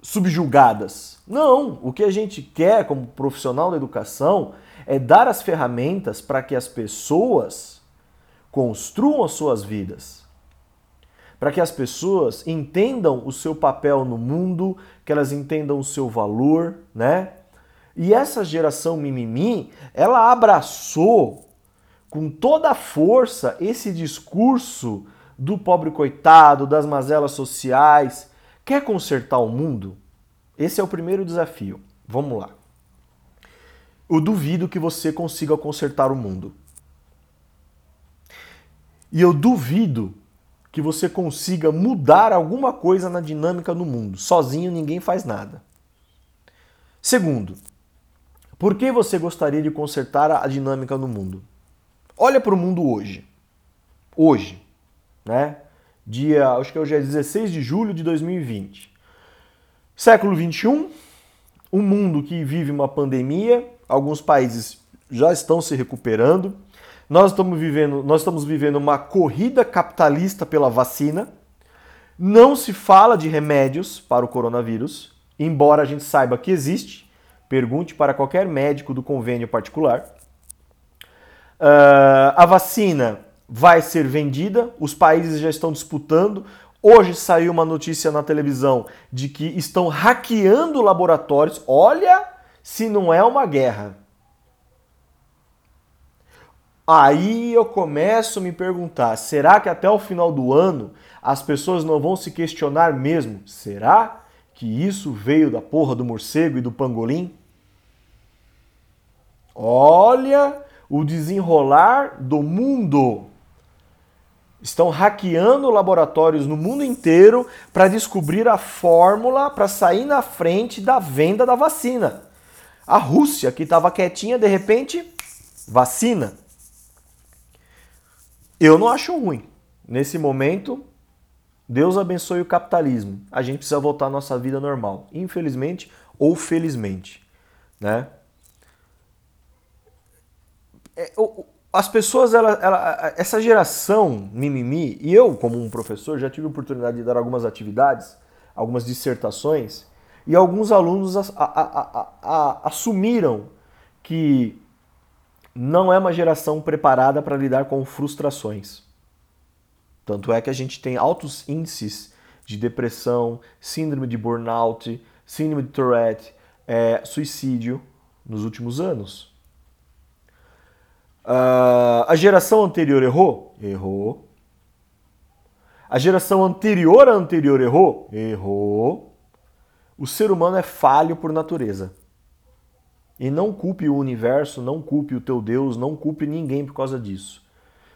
subjugadas. Não, o que a gente quer como profissional da educação é dar as ferramentas para que as pessoas construam as suas vidas. Para que as pessoas entendam o seu papel no mundo, que elas entendam o seu valor, né? E essa geração mimimi, ela abraçou com toda a força esse discurso do pobre coitado, das mazelas sociais. Quer consertar o mundo? Esse é o primeiro desafio. Vamos lá. Eu duvido que você consiga consertar o mundo. E eu duvido que você consiga mudar alguma coisa na dinâmica do mundo. Sozinho ninguém faz nada. Segundo, por que você gostaria de consertar a dinâmica do mundo? Olha para o mundo hoje. Hoje, né? Dia, acho que é o dia 16 de julho de 2020. Século 21, um mundo que vive uma pandemia, alguns países já estão se recuperando. Nós estamos vivendo, nós estamos vivendo uma corrida capitalista pela vacina. Não se fala de remédios para o coronavírus, embora a gente saiba que existe. Pergunte para qualquer médico do convênio particular. Uh, a vacina vai ser vendida, os países já estão disputando. Hoje saiu uma notícia na televisão de que estão hackeando laboratórios. Olha se não é uma guerra. Aí eu começo a me perguntar: será que até o final do ano as pessoas não vão se questionar mesmo? Será que isso veio da porra do morcego e do pangolim? Olha o desenrolar do mundo. Estão hackeando laboratórios no mundo inteiro para descobrir a fórmula para sair na frente da venda da vacina. A Rússia, que estava quietinha, de repente, vacina. Eu não acho ruim. Nesse momento, Deus abençoe o capitalismo. A gente precisa voltar à nossa vida normal, infelizmente ou felizmente, né? É, as pessoas, ela, ela, essa geração mimimi, e eu, como um professor, já tive a oportunidade de dar algumas atividades, algumas dissertações, e alguns alunos a, a, a, assumiram que não é uma geração preparada para lidar com frustrações. Tanto é que a gente tem altos índices de depressão, síndrome de burnout, síndrome de Tourette, é, suicídio nos últimos anos. Uh, a geração anterior errou? Errou. A geração anterior à anterior errou? Errou. O ser humano é falho por natureza. E não culpe o universo, não culpe o teu Deus, não culpe ninguém por causa disso.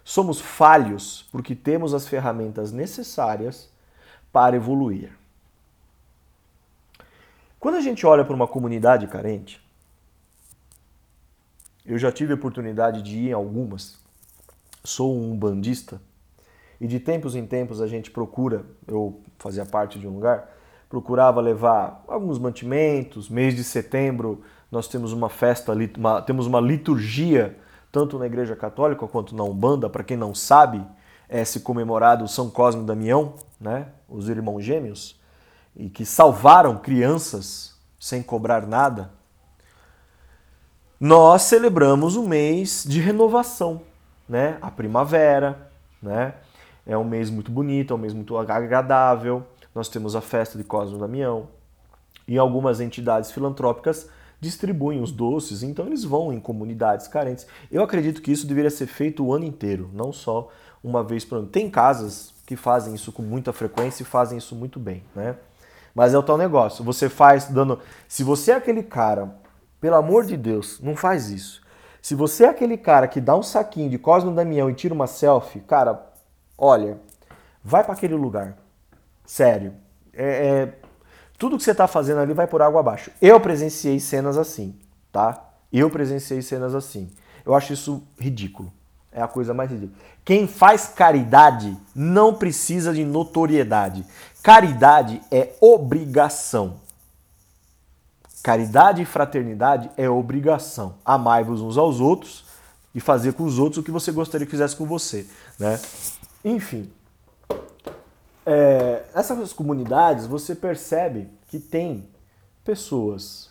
Somos falhos porque temos as ferramentas necessárias para evoluir. Quando a gente olha para uma comunidade carente, eu já tive a oportunidade de ir em algumas. Sou um bandista e de tempos em tempos a gente procura, eu fazia parte de um lugar, procurava levar alguns mantimentos. Mês de setembro nós temos uma festa, uma, temos uma liturgia, tanto na Igreja Católica quanto na Umbanda, para quem não sabe, é se comemorado São Cosme e Damião, né, os irmãos gêmeos, e que salvaram crianças sem cobrar nada nós celebramos o mês de renovação, né? A primavera, né? É um mês muito bonito, é um mês muito agradável. Nós temos a festa de Cosmo Damião. E algumas entidades filantrópicas distribuem os doces, então eles vão em comunidades carentes. Eu acredito que isso deveria ser feito o ano inteiro, não só uma vez por ano. Tem casas que fazem isso com muita frequência e fazem isso muito bem, né? Mas é o tal negócio. Você faz dando. Se você é aquele cara pelo amor de Deus, não faz isso. Se você é aquele cara que dá um saquinho de Cosmo Damião e tira uma selfie, cara, olha, vai para aquele lugar. Sério. É, é, tudo que você está fazendo ali vai por água abaixo. Eu presenciei cenas assim, tá? Eu presenciei cenas assim. Eu acho isso ridículo. É a coisa mais ridícula. Quem faz caridade não precisa de notoriedade. Caridade é obrigação. Caridade e fraternidade é obrigação. Amai-vos uns aos outros e fazer com os outros o que você gostaria que fizesse com você. Né? Enfim, é, nessas comunidades você percebe que tem pessoas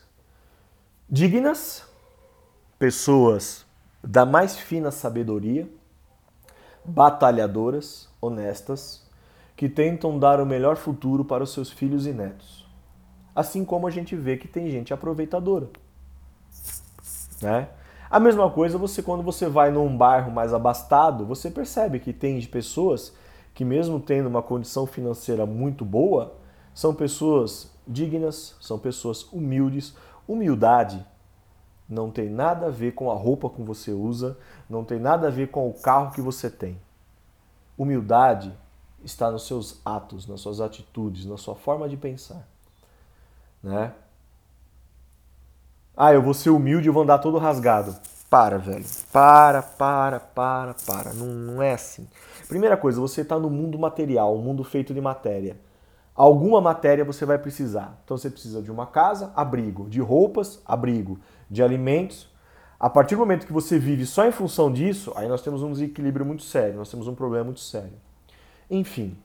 dignas, pessoas da mais fina sabedoria, batalhadoras, honestas, que tentam dar o melhor futuro para os seus filhos e netos. Assim como a gente vê que tem gente aproveitadora. Né? A mesma coisa você quando você vai num bairro mais abastado, você percebe que tem pessoas que mesmo tendo uma condição financeira muito boa, são pessoas dignas, são pessoas humildes. Humildade não tem nada a ver com a roupa que você usa, não tem nada a ver com o carro que você tem. Humildade está nos seus atos, nas suas atitudes, na sua forma de pensar né? Ah, eu vou ser humilde e vou andar todo rasgado. Para, velho. Para, para, para, para. Não, não é assim. Primeira coisa, você está no mundo material, um mundo feito de matéria. Alguma matéria você vai precisar. Então você precisa de uma casa, abrigo, de roupas, abrigo, de alimentos. A partir do momento que você vive só em função disso, aí nós temos um desequilíbrio muito sério, nós temos um problema muito sério. Enfim,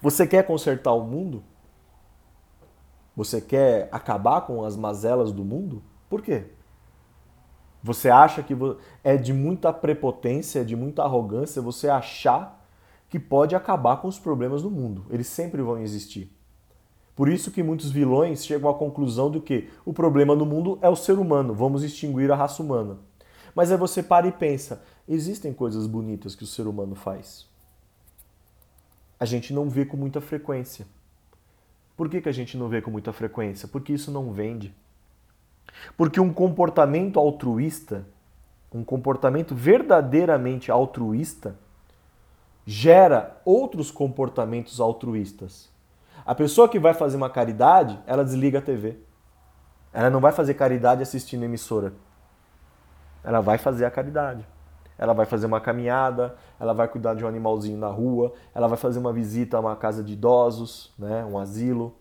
você quer consertar o mundo? Você quer acabar com as mazelas do mundo? Por quê? Você acha que é de muita prepotência, de muita arrogância você achar que pode acabar com os problemas do mundo. Eles sempre vão existir. Por isso que muitos vilões chegam à conclusão do que o problema no mundo é o ser humano, vamos extinguir a raça humana. Mas aí você para e pensa, existem coisas bonitas que o ser humano faz. A gente não vê com muita frequência. Por que, que a gente não vê com muita frequência? Porque isso não vende. Porque um comportamento altruísta, um comportamento verdadeiramente altruísta, gera outros comportamentos altruístas. A pessoa que vai fazer uma caridade, ela desliga a TV. Ela não vai fazer caridade assistindo emissora. Ela vai fazer a caridade. Ela vai fazer uma caminhada, ela vai cuidar de um animalzinho na rua, ela vai fazer uma visita a uma casa de idosos, né, um asilo,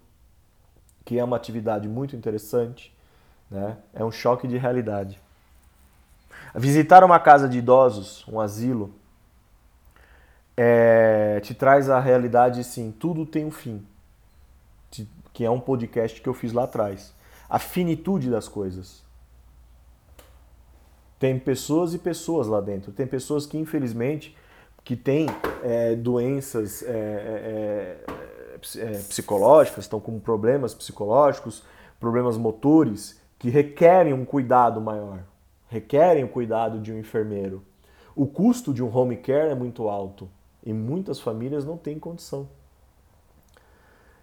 que é uma atividade muito interessante, né? É um choque de realidade. Visitar uma casa de idosos, um asilo, é, te traz a realidade, sim, tudo tem um fim, que é um podcast que eu fiz lá atrás. A finitude das coisas. Tem pessoas e pessoas lá dentro. Tem pessoas que, infelizmente, que têm é, doenças é, é, é, é psicológicas, estão com problemas psicológicos, problemas motores, que requerem um cuidado maior, requerem o cuidado de um enfermeiro. O custo de um home care é muito alto e muitas famílias não têm condição.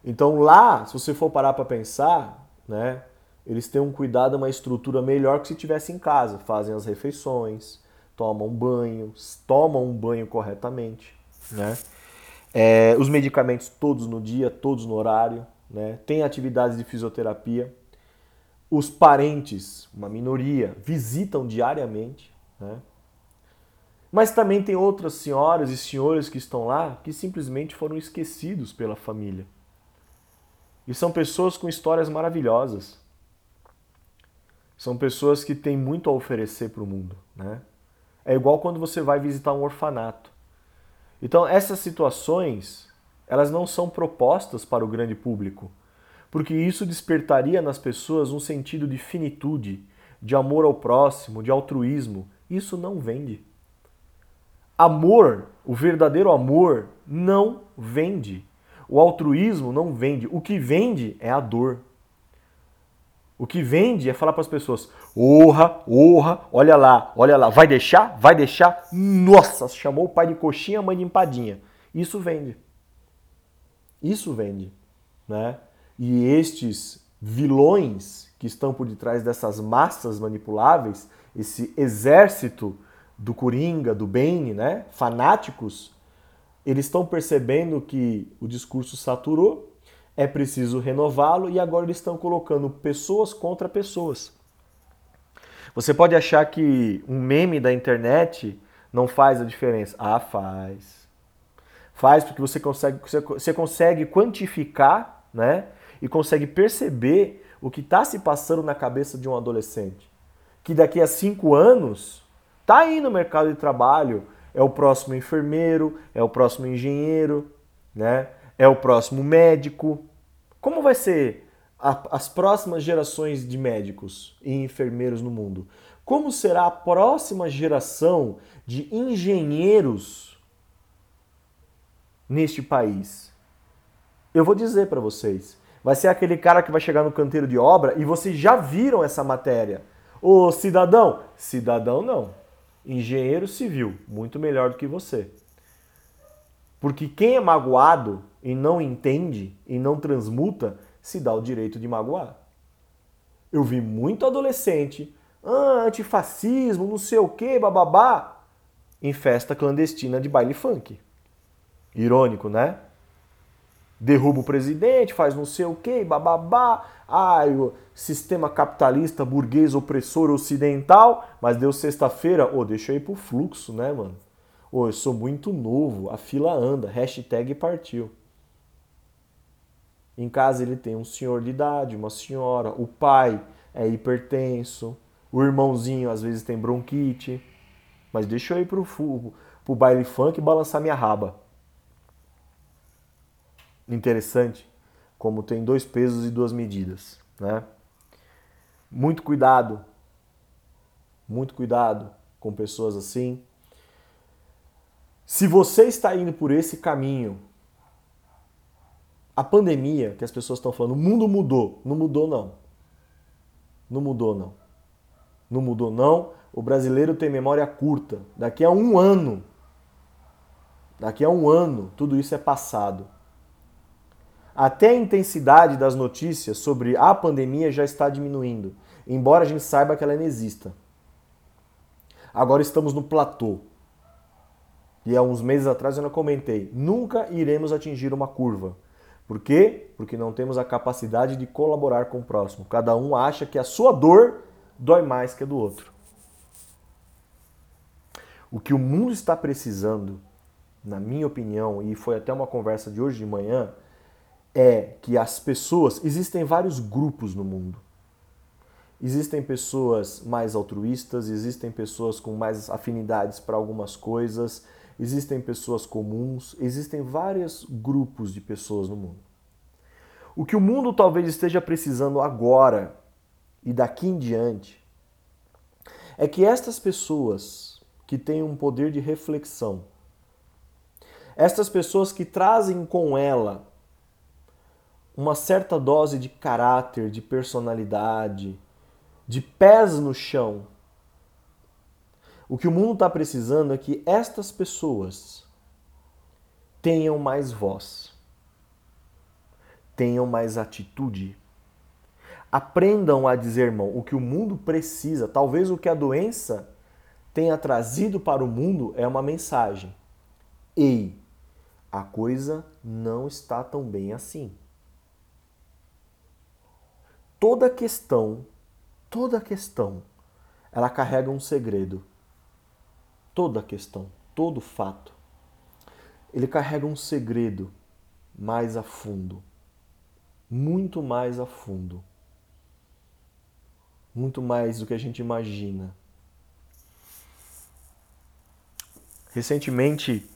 Então lá, se você for parar para pensar, né, eles têm um cuidado, uma estrutura melhor que se tivesse em casa. Fazem as refeições, tomam banho, tomam um banho corretamente, né? É, os medicamentos todos no dia, todos no horário, né? Tem atividades de fisioterapia. Os parentes, uma minoria, visitam diariamente, né? Mas também tem outras senhoras e senhores que estão lá que simplesmente foram esquecidos pela família. E são pessoas com histórias maravilhosas. São pessoas que têm muito a oferecer para o mundo. Né? É igual quando você vai visitar um orfanato. Então, essas situações, elas não são propostas para o grande público, porque isso despertaria nas pessoas um sentido de finitude, de amor ao próximo, de altruísmo. Isso não vende. Amor, o verdadeiro amor, não vende. O altruísmo não vende. O que vende é a dor. O que vende é falar para as pessoas: orra, orra, olha lá, olha lá, vai deixar? Vai deixar? Nossa, chamou o pai de coxinha, a mãe de empadinha. Isso vende. Isso vende. Né? E estes vilões que estão por detrás dessas massas manipuláveis, esse exército do Coringa, do Bane, né? fanáticos, eles estão percebendo que o discurso saturou é preciso renová-lo e agora eles estão colocando pessoas contra pessoas. Você pode achar que um meme da internet não faz a diferença. Ah, faz. Faz porque você consegue, você consegue quantificar né, e consegue perceber o que está se passando na cabeça de um adolescente. Que daqui a cinco anos está aí no mercado de trabalho, é o próximo enfermeiro, é o próximo engenheiro, né? É o próximo médico. Como vai ser a, as próximas gerações de médicos e enfermeiros no mundo? Como será a próxima geração de engenheiros neste país? Eu vou dizer para vocês. Vai ser aquele cara que vai chegar no canteiro de obra e vocês já viram essa matéria. Ô cidadão, cidadão não. Engenheiro civil, muito melhor do que você. Porque quem é magoado e não entende e não transmuta, se dá o direito de magoar. Eu vi muito adolescente, ah, antifascismo, não sei o que, bababá, em festa clandestina de baile funk. Irônico, né? Derruba o presidente, faz não sei o que, bababá. Ai, o sistema capitalista, burguês, opressor, ocidental. Mas deu sexta-feira, ô, oh, deixa eu ir pro fluxo, né, mano? Ô, eu sou muito novo, a fila anda, hashtag partiu. Em casa ele tem um senhor de idade, uma senhora, o pai é hipertenso, o irmãozinho às vezes tem bronquite. Mas deixa eu ir pro, pro baile funk e balançar minha raba. Interessante como tem dois pesos e duas medidas, né? Muito cuidado, muito cuidado com pessoas assim. Se você está indo por esse caminho, a pandemia que as pessoas estão falando, o mundo mudou. Não mudou, não. Não mudou, não. Não mudou, não. O brasileiro tem memória curta. Daqui a um ano, daqui a um ano, tudo isso é passado. Até a intensidade das notícias sobre a pandemia já está diminuindo, embora a gente saiba que ela ainda exista. Agora estamos no platô. E há uns meses atrás eu não comentei, nunca iremos atingir uma curva. Por quê? Porque não temos a capacidade de colaborar com o próximo. Cada um acha que a sua dor dói mais que a do outro. O que o mundo está precisando, na minha opinião, e foi até uma conversa de hoje de manhã, é que as pessoas. Existem vários grupos no mundo. Existem pessoas mais altruístas, existem pessoas com mais afinidades para algumas coisas, existem pessoas comuns, existem vários grupos de pessoas no mundo. O que o mundo talvez esteja precisando agora e daqui em diante é que estas pessoas que têm um poder de reflexão, estas pessoas que trazem com ela uma certa dose de caráter, de personalidade, de pés no chão. O que o mundo está precisando é que estas pessoas tenham mais voz, tenham mais atitude. Aprendam a dizer, irmão, o que o mundo precisa. Talvez o que a doença tenha trazido para o mundo é uma mensagem. Ei, a coisa não está tão bem assim. Toda questão toda questão, ela carrega um segredo. Toda questão, todo fato, ele carrega um segredo mais a fundo, muito mais a fundo, muito mais do que a gente imagina. Recentemente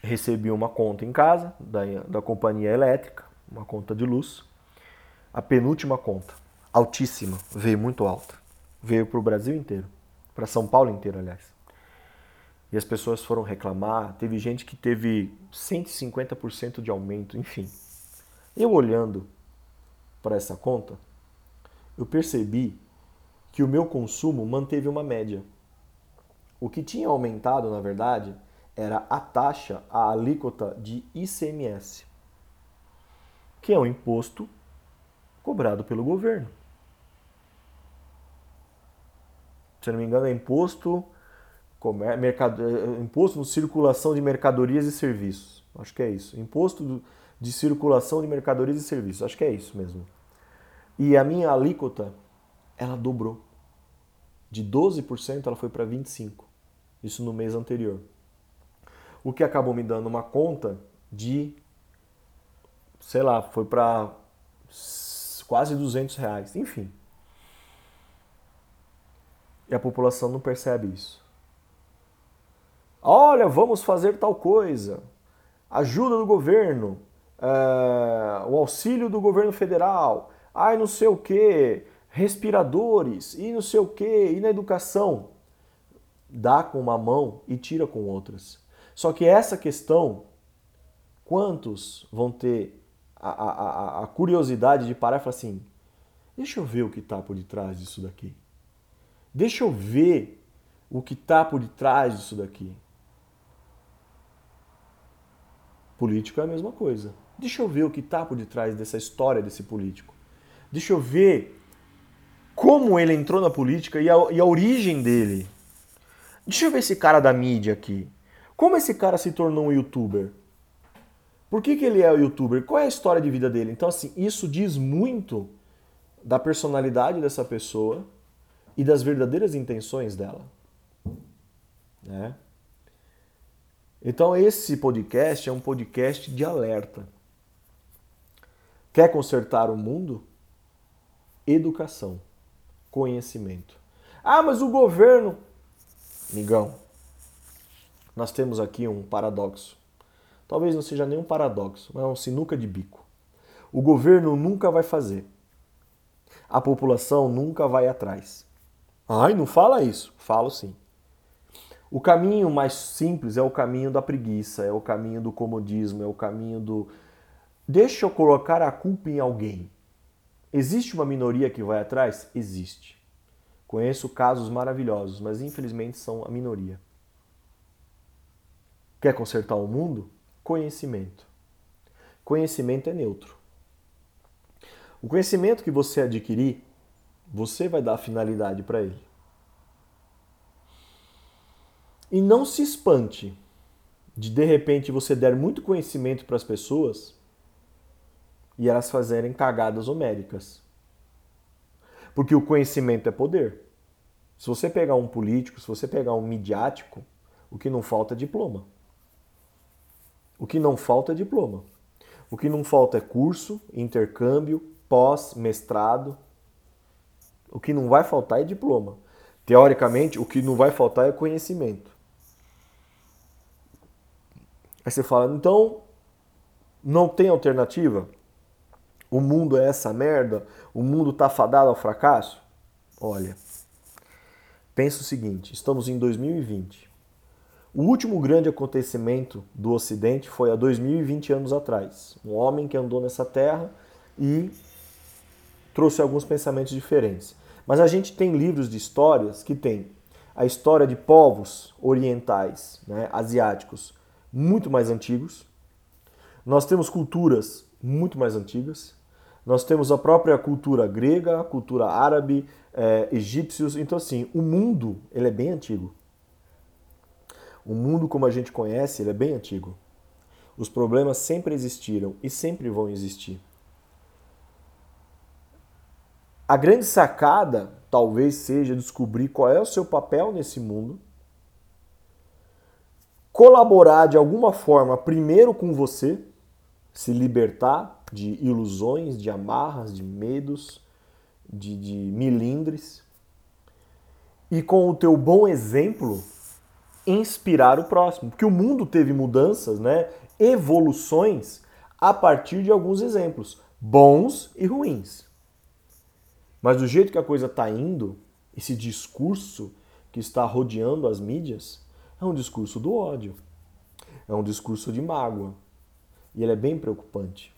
recebi uma conta em casa da, da companhia elétrica, uma conta de luz, a penúltima conta altíssima, veio muito alta. Veio para o Brasil inteiro, para São Paulo inteiro, aliás. E as pessoas foram reclamar, teve gente que teve 150% de aumento, enfim. Eu olhando para essa conta, eu percebi que o meu consumo manteve uma média. O que tinha aumentado, na verdade, era a taxa, a alíquota de ICMS, que é um imposto cobrado pelo governo. se não me engano, é imposto, mercado, é, imposto de circulação de mercadorias e serviços. Acho que é isso. Imposto de circulação de mercadorias e serviços. Acho que é isso mesmo. E a minha alíquota, ela dobrou. De 12% ela foi para 25%. Isso no mês anterior. O que acabou me dando uma conta de, sei lá, foi para quase 200 reais. Enfim, e a população não percebe isso. Olha, vamos fazer tal coisa. Ajuda do governo, é, o auxílio do governo federal, ai não sei o que, respiradores, e não sei o que, e na educação. Dá com uma mão e tira com outras. Só que essa questão, quantos vão ter a, a, a curiosidade de parar e falar assim: deixa eu ver o que está por detrás disso daqui. Deixa eu ver o que está por detrás disso daqui. Político é a mesma coisa. Deixa eu ver o que está por detrás dessa história desse político. Deixa eu ver como ele entrou na política e a, e a origem dele. Deixa eu ver esse cara da mídia aqui. Como esse cara se tornou um youtuber? Por que, que ele é o youtuber? Qual é a história de vida dele? Então, assim, isso diz muito da personalidade dessa pessoa e das verdadeiras intenções dela. Né? Então, esse podcast é um podcast de alerta. Quer consertar o mundo? Educação, conhecimento. Ah, mas o governo. Migão, nós temos aqui um paradoxo. Talvez não seja nem um paradoxo, mas é um sinuca de bico. O governo nunca vai fazer. A população nunca vai atrás. Ai, não fala isso. Falo sim. O caminho mais simples é o caminho da preguiça, é o caminho do comodismo, é o caminho do. Deixa eu colocar a culpa em alguém. Existe uma minoria que vai atrás? Existe. Conheço casos maravilhosos, mas infelizmente são a minoria. Quer consertar o mundo? Conhecimento. Conhecimento é neutro. O conhecimento que você adquirir você vai dar finalidade para ele. E não se espante de de repente você der muito conhecimento para as pessoas e elas fazerem cagadas homéricas. Porque o conhecimento é poder. Se você pegar um político, se você pegar um midiático, O que não falta é diploma. O que não falta é diploma. O que não falta é curso, intercâmbio, pós, mestrado. O que não vai faltar é diploma. Teoricamente, o que não vai faltar é conhecimento. Aí você fala, então não tem alternativa? O mundo é essa merda? O mundo tá fadado ao fracasso? Olha, pensa o seguinte: estamos em 2020. O último grande acontecimento do Ocidente foi há 2020 anos atrás. Um homem que andou nessa terra e trouxe alguns pensamentos diferentes. Mas a gente tem livros de histórias que tem a história de povos orientais, né, asiáticos, muito mais antigos. Nós temos culturas muito mais antigas. Nós temos a própria cultura grega, cultura árabe, é, egípcios. Então, assim, o mundo ele é bem antigo. O mundo como a gente conhece, ele é bem antigo. Os problemas sempre existiram e sempre vão existir. A grande sacada talvez seja descobrir qual é o seu papel nesse mundo, colaborar de alguma forma primeiro com você, se libertar de ilusões, de amarras, de medos, de, de milindres, e com o teu bom exemplo inspirar o próximo, porque o mundo teve mudanças, né, evoluções a partir de alguns exemplos, bons e ruins. Mas do jeito que a coisa está indo, esse discurso que está rodeando as mídias é um discurso do ódio, é um discurso de mágoa. E ele é bem preocupante.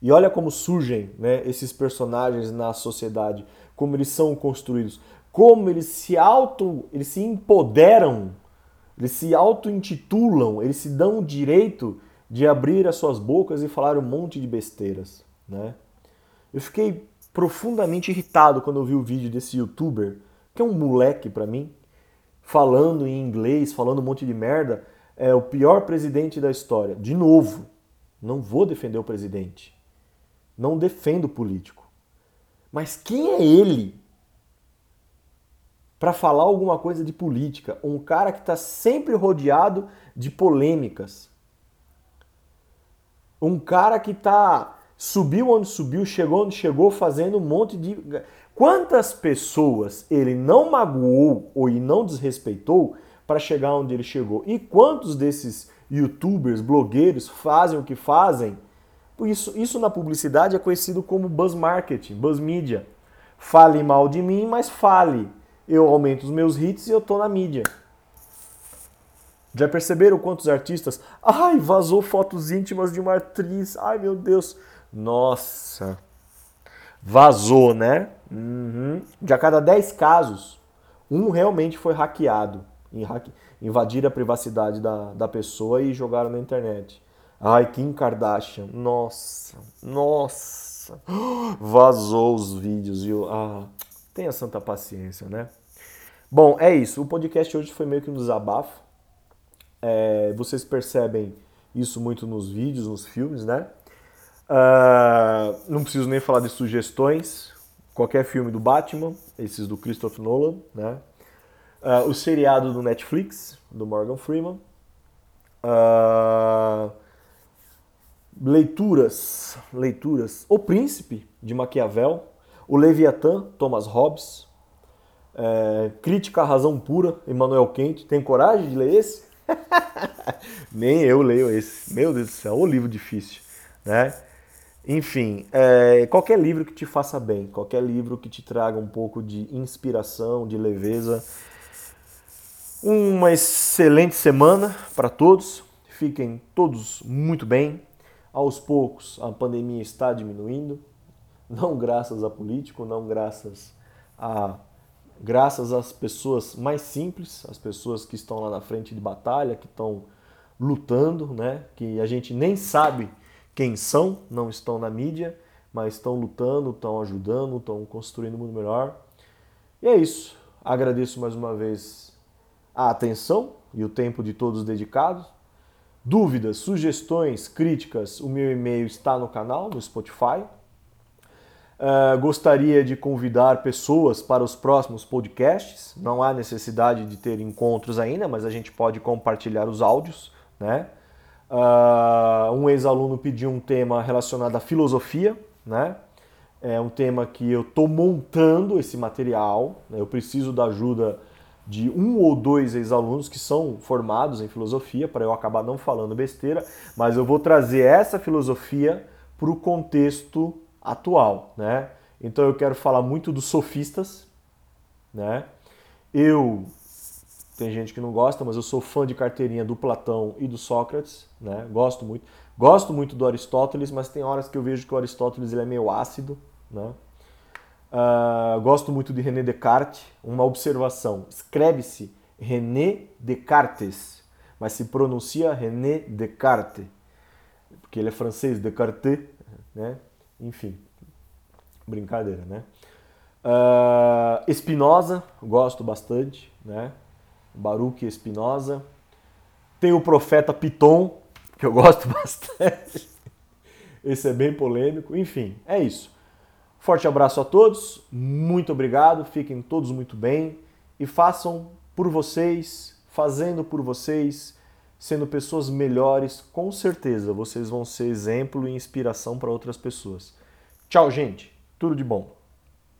E olha como surgem né, esses personagens na sociedade, como eles são construídos, como eles se auto, eles se empoderam, eles se auto-intitulam, eles se dão o direito de abrir as suas bocas e falar um monte de besteiras. Né? Eu fiquei profundamente irritado quando eu vi o vídeo desse youtuber, que é um moleque para mim, falando em inglês, falando um monte de merda, é o pior presidente da história. De novo, não vou defender o presidente. Não defendo o político. Mas quem é ele para falar alguma coisa de política? Um cara que está sempre rodeado de polêmicas. Um cara que está subiu onde subiu, chegou onde chegou, fazendo um monte de. Quantas pessoas ele não magoou ou não desrespeitou para chegar onde ele chegou? E quantos desses youtubers, blogueiros fazem o que fazem? Isso, isso na publicidade é conhecido como buzz marketing, buzz media. Fale mal de mim, mas fale. Eu aumento os meus hits e eu tô na mídia. Já perceberam quantos artistas? Ai, vazou fotos íntimas de uma atriz. Ai, meu Deus. Nossa. Vazou, né? Uhum. De a cada 10 casos, um realmente foi hackeado. Invadiram a privacidade da, da pessoa e jogaram na internet. Ai, Kim Kardashian. Nossa, nossa. Vazou os vídeos. Eu, ah, tenha santa paciência, né? Bom, é isso. O podcast hoje foi meio que um desabafo. É, vocês percebem isso muito nos vídeos, nos filmes, né? Uh, não preciso nem falar de sugestões. Qualquer filme do Batman, esses do Christopher Nolan, né? Uh, o seriado do Netflix, do Morgan Freeman. Uh, leituras, leituras. O Príncipe, de Maquiavel. O Leviatã, Thomas Hobbes. É, Crítica à Razão Pura, Emmanuel Kant. Tem coragem de ler esse? Nem eu leio esse. Meu Deus do céu, o livro difícil, né? Enfim, é, qualquer livro que te faça bem, qualquer livro que te traga um pouco de inspiração, de leveza. Uma excelente semana para todos. Fiquem todos muito bem. Aos poucos a pandemia está diminuindo, não graças a político, não graças a graças às pessoas mais simples, as pessoas que estão lá na frente de batalha, que estão lutando, né? Que a gente nem sabe quem são, não estão na mídia, mas estão lutando, estão ajudando, estão construindo um mundo melhor. E é isso. Agradeço mais uma vez a atenção e o tempo de todos dedicados. Dúvidas, sugestões, críticas, o meu e-mail está no canal, no Spotify. Uh, gostaria de convidar pessoas para os próximos podcasts. Não há necessidade de ter encontros ainda, mas a gente pode compartilhar os áudios. Né? Uh, um ex-aluno pediu um tema relacionado à filosofia. Né? É um tema que eu estou montando esse material. Né? Eu preciso da ajuda de um ou dois ex-alunos que são formados em filosofia, para eu acabar não falando besteira, mas eu vou trazer essa filosofia para o contexto atual, né? Então eu quero falar muito dos sofistas, né? Eu tem gente que não gosta, mas eu sou fã de carteirinha do Platão e do Sócrates, né? Gosto muito. Gosto muito do Aristóteles, mas tem horas que eu vejo que o Aristóteles ele é meio ácido, né? Uh, gosto muito de René Descartes. Uma observação: escreve-se René Descartes, mas se pronuncia René Descartes, porque ele é francês, Descartes, né? Enfim, brincadeira, né? Uh, Espinosa, gosto bastante, né? Baruch Espinosa. Tem o profeta Piton, que eu gosto bastante. Esse é bem polêmico. Enfim, é isso. Forte abraço a todos, muito obrigado, fiquem todos muito bem e façam por vocês, fazendo por vocês, sendo pessoas melhores, com certeza vocês vão ser exemplo e inspiração para outras pessoas. Tchau, gente. Tudo de bom.